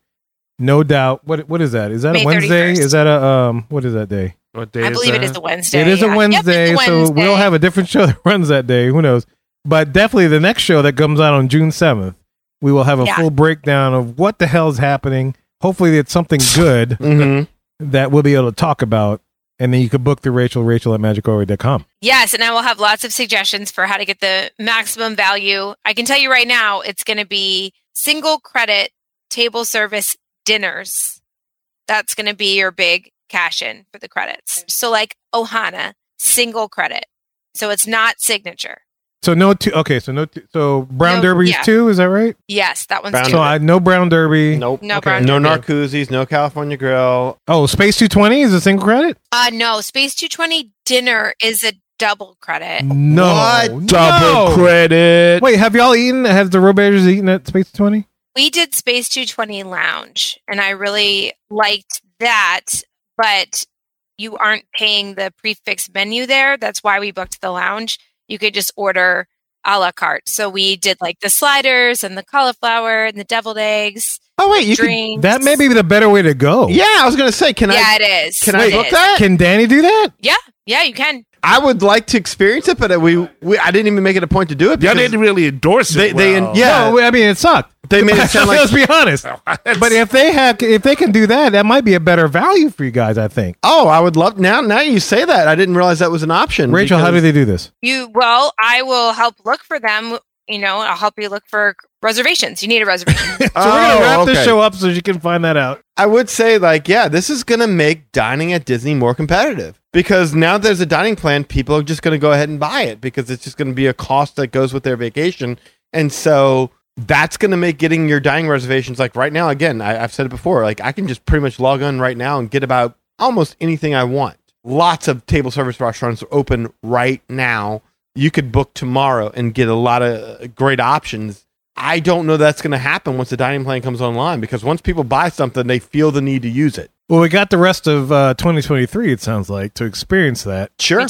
No doubt. What what is that? Is that May a Wednesday? 31st. Is that a um? What is that day? What day I is believe it that? is a Wednesday. It is yeah. a Wednesday, it's a so we'll have a different show that runs that day. Who knows? But definitely the next show that comes out on June 7th, we will have a Yeah. full breakdown of what the hell's happening. Hopefully, it's something good Mm-hmm. that we'll be able to talk about. And then you can book through Rachel, Rachel at magicourway.com. Yes, and I will have lots of suggestions for how to get the maximum value. I can tell you right now, it's going to be single credit table service dinners. That's going to be your big cash in for the credits. So, like Ohana, single credit. So it's not signature. So no two. Okay, so no. Two, so Brown No, Derby's yeah. two. Is that right? Yes, that one's Brown too. So I no Brown Derby. Nope. No Okay. brown No derby. Narcoossee's, no California Grill. Oh, Space 220 is a single credit. Uh, no, Space 220 dinner is a double credit. No, What? no. Double credit. Wait, have y'all eaten? Has the Robears eaten at Space 220? We did Space 220 Lounge, and I really liked that, but you aren't paying the prix fixe menu there. That's why we booked the lounge. You could just order a la carte. So we did like the sliders and the cauliflower and the deviled eggs, Oh wait, you can. drinks. That may be the better way to go. Yeah, I was gonna say, can yeah, I? it is. Can I book is. that? Can Danny do that? Yeah, yeah, you can. I would like to experience it, but we, we I didn't even make it a point to do it. Y'all didn't really endorse it. they- well. yeah. No, I mean it sucked. They made it sound like- Let's be honest. But if they have, if they can do that, that might be a better value for you guys. I think. Oh, I would love now. Now you say that, I didn't realize that was an option. Rachel, how do they do this? You well, I will help look for them. You know, I'll help you look for reservations. You need a reservation. So we're gonna Oh, wrap this show up so you can find that out. I would say, like, yeah, this is going to make dining at Disney more competitive because now there's a dining plan, people are just going to go ahead and buy it because it's just going to be a cost that goes with their vacation. And so that's going to make getting your dining reservations like right now. Again, I, I've said it before, like, I can just pretty much log on right now and get about almost anything I want. Lots of table service restaurants are open right now. You could book tomorrow and get a lot of uh, great options I don't know that's going to happen once the dining plan comes online because once people buy something, they feel the need to use it. Well, we got the rest of uh, 2023. It sounds like to experience that Sure.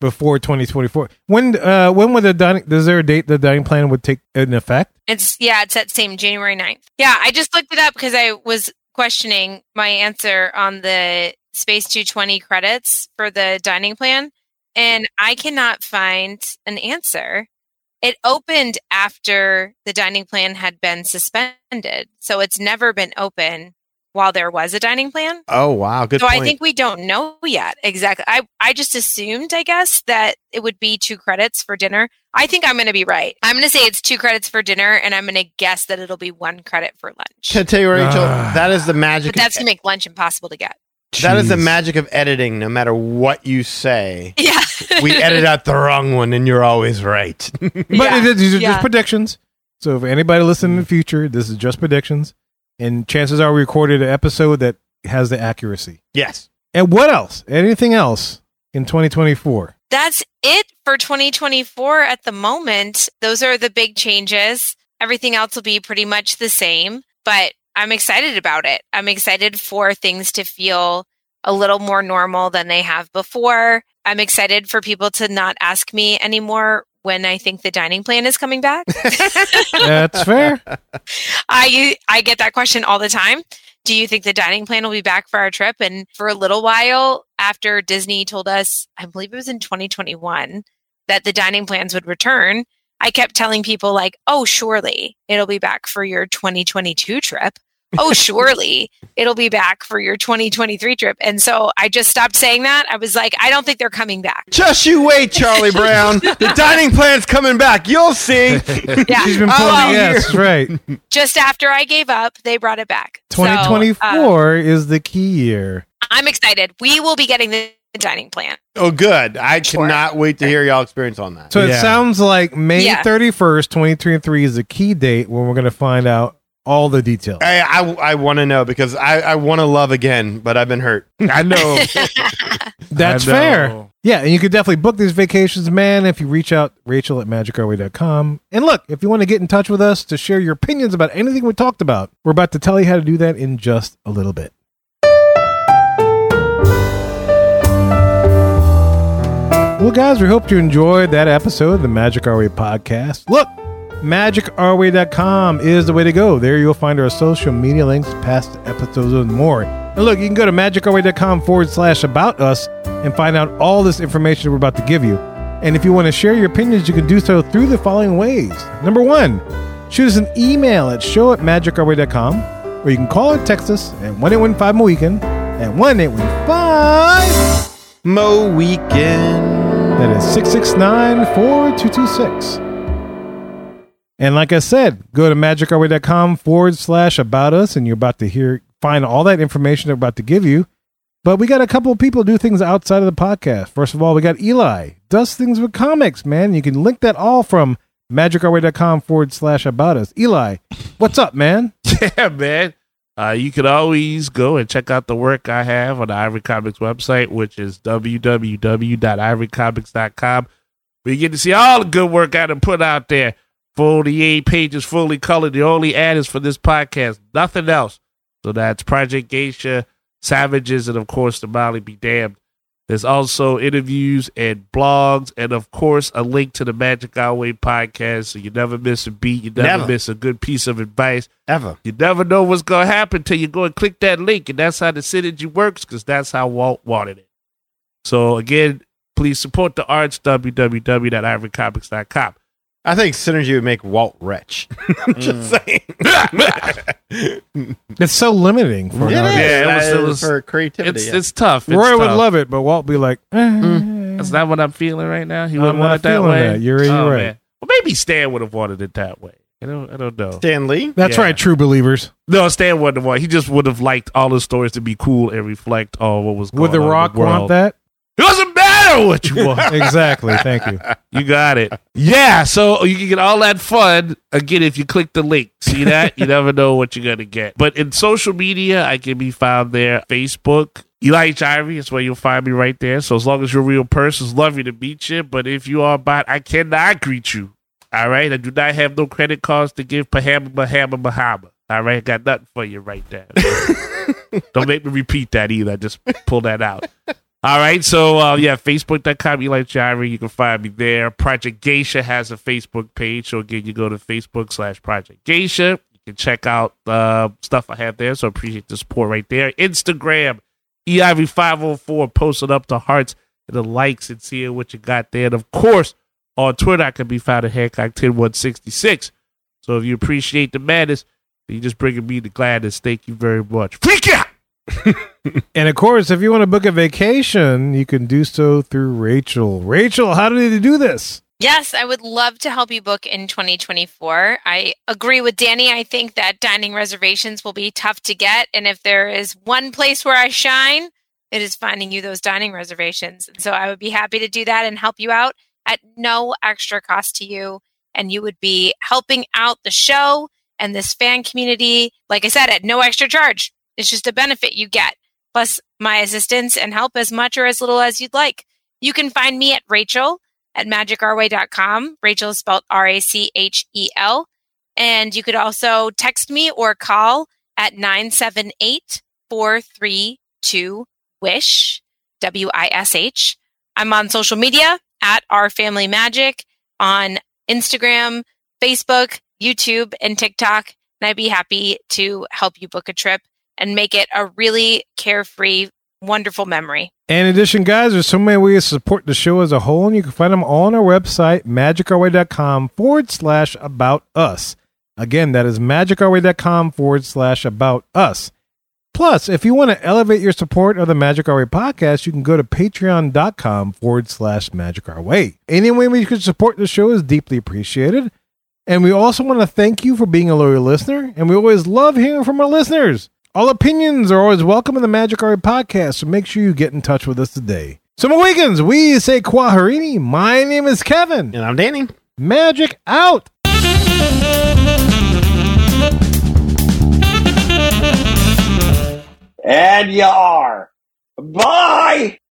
Before 2024. When uh, when would the dining? Is there a date the dining plan would take in effect? It's yeah, it's that same January 9th. Yeah, I just looked it up because I was questioning my answer on the Space 220 credits for the dining plan, and I cannot find an answer. It opened after the dining plan had been suspended, so it's never been open while there was a dining plan. Oh wow, good so point. I think we don't know yet exactly. I I just assumed, I guess, that it would be two credits for dinner. I think I'm going to be right. I'm going to say it's two credits for dinner, and I'm going to guess that it'll be one credit for lunch. Can I tell you, Rachel, Ah. that is the magic. But that's going to make lunch impossible to get. that is the magic of editing. No matter what you say, Yeah, we edit out the wrong one, and you're always right. But Yeah. these are Yeah. just predictions. So if anybody listening in the future, this is just predictions, and chances are we recorded an episode that has the accuracy. yes. And what else? Anything else in 2024? That's it for 2024 at the moment. Those are the big changes. Everything else will be pretty much the same, but I'm excited about it. I'm excited for things to feel a little more normal than they have before. I'm excited for people to not ask me anymore when I think the dining plan is coming back. That's fair. I I get that question all the time. Do you think the dining plan will be back for our trip? And for a little while after Disney told us, I believe it was in 2021, that the dining plans would return, I kept telling people like, "Oh, surely it'll be back for your 2022 trip." Oh, surely it'll be back for your 2023 trip. And so I just stopped saying that. I was like, I don't think they're coming back. Just you wait, Charlie Brown. the dining plan's coming back. You'll see. Yeah. She's been Oh, pulling wow. the yes, right. Just after I gave up, they brought it back. So, uh, 2024 is the key year. I'm excited. We will be getting the dining plan. oh, good. I Sure. cannot wait to hear y'all experience on that. So it sounds like May Yeah. 31st, 2023 is the key date when we're going to find out all the details. I I, I want to know because I, I want to love again, but I've been hurt. I know. That's I know. fair. Yeah, and you could definitely book these vacations, man, if you reach out, Rachel at magicourway.com. And look, if you want to get in touch with us to share your opinions about anything we talked about, we're about to tell you how to do that in just a little bit. Well, guys, we hope you enjoyed that episode of the Magic Our Way podcast. Look, magicourway.com is the way to go. There you'll find our social media links, past episodes, and more. And look, you can go to magicourway.com forward slash about us and find out all this information we're about to give you. And if you want to share your opinions, you can do so through the following ways. Number one, shoot us an email at show at magicourway.com, or you can call or text us at 1815 Weekend at 1815 Mo weekend. that is 669 4226. And like I said, go to magicourway.com forward slash about us, and you're about to hear find all that information they're about to give you. But we got a couple of people do things outside of the podcast. First of all, we got Eli, does things with comics, man. You can link that all from magicourway.com forward slash about us. Eli, what's up, man? yeah, man. Uh, you can always go and check out the work I have on the Ivory Comics website, which is www.ivorycomics.com. Where you get to see all the good work I done put out there. 48 pages fully colored. The only ad is for this podcast, nothing else. So that's Project Geisha, Savages, and of course, the Molly Be Damned. There's also interviews and blogs, and of course, a link to the Magic Our Way podcast. So you never miss a beat, you never, Never. miss a good piece of advice. Ever. You never know what's going to happen till you go and click that link. And that's how the synergy works because that's how Walt wanted it. So, again, please support the arts, www.ivorycomics.com. I think synergy would make Walt rich. I'm just saying. It's so limiting for It an Yeah, it was- That it is was- for creativity. It's, yeah. it's tough. It's Roy would love it, but Walt be like, eh, That's not what I'm feeling right now. He wouldn't want it that feeling way. that. You're- you're Oh, right. man. Well, maybe Stan would have wanted it that way. I don't, I don't know. Stan Lee. That's Yeah. right, true believers. No, Stan wasn't the one. He just would have liked all the stories to be cool and reflect on what was going Would The on in Rock world. want that? It doesn't matter what you want. exactly. Thank you. You got it. Yeah, so you can get all that fun again if you click the link. See that? you never know what you're gonna get. But in social media, I can be found there. Facebook, Eli H. Ivory is where you'll find me right there. So as long as you're a real person, it's lovely to meet you. But if you are a bot, I cannot greet you All right. I do not have no credit cards to give Bahama, Bahama, Bahama. All right. I got nothing for you right there. Don't make me repeat that either. I just pull that out. All right. So, uh, yeah, Facebook.com, Eli Gyri. You can find me there. Project Geisha has a Facebook page. So, again, you go to Facebook slash Project Geisha. You can check out uh, stuff I have there. So, appreciate the support right there. Instagram, E EIV504, posted up the hearts and the likes and seeing what you got there. And, of course, on Twitter, I can be found at Hancock10166. So, if you appreciate the madness, you just bringing me the gladness. Thank you very much. Freak out! And of course, if you want to book a vacation, you can do so through Rachel. Rachel, how do they do this? Yes, I would love to help you book in 2024. I agree with Danny. I think that dining reservations will be tough to get. And if there is one place where I shine, it is finding you those dining reservations. And so I would be happy to do that and help you out at no extra cost to you. And you would be helping out the show and this fan community, like I said, at no extra charge. It's just a benefit you get, plus my assistance and help as much or as little as you'd like. You can find me at Rachel at magicourway.com. Rachel is spelled R A C H E L. And you could also text me or call at 978 432 WISH, W I S H. I'm on social media at Our Family Magic on Instagram, Facebook, YouTube, and TikTok. And I'd be happy to help you book a trip and make it a really carefree, wonderful memory. In addition, guys, there's so many ways to support the show as a whole, and you can find them all on our website, magicourway.com forward slash about us. Again, that is magicourway.com forward slash about us. Plus, if you want to elevate your support of the Magic Our Way podcast, you can go to patreon.com forward slash magic our way. Any way we could support the show is deeply appreciated. And we also want to thank you for being a loyal listener, and we always love hearing from our listeners. All opinions are always welcome in the Magic Art podcast, so make sure you get in touch with us today. So, Mohicans, we say Quaharini. My name is Kevin. And I'm Danny. Magic out. And you are. Bye!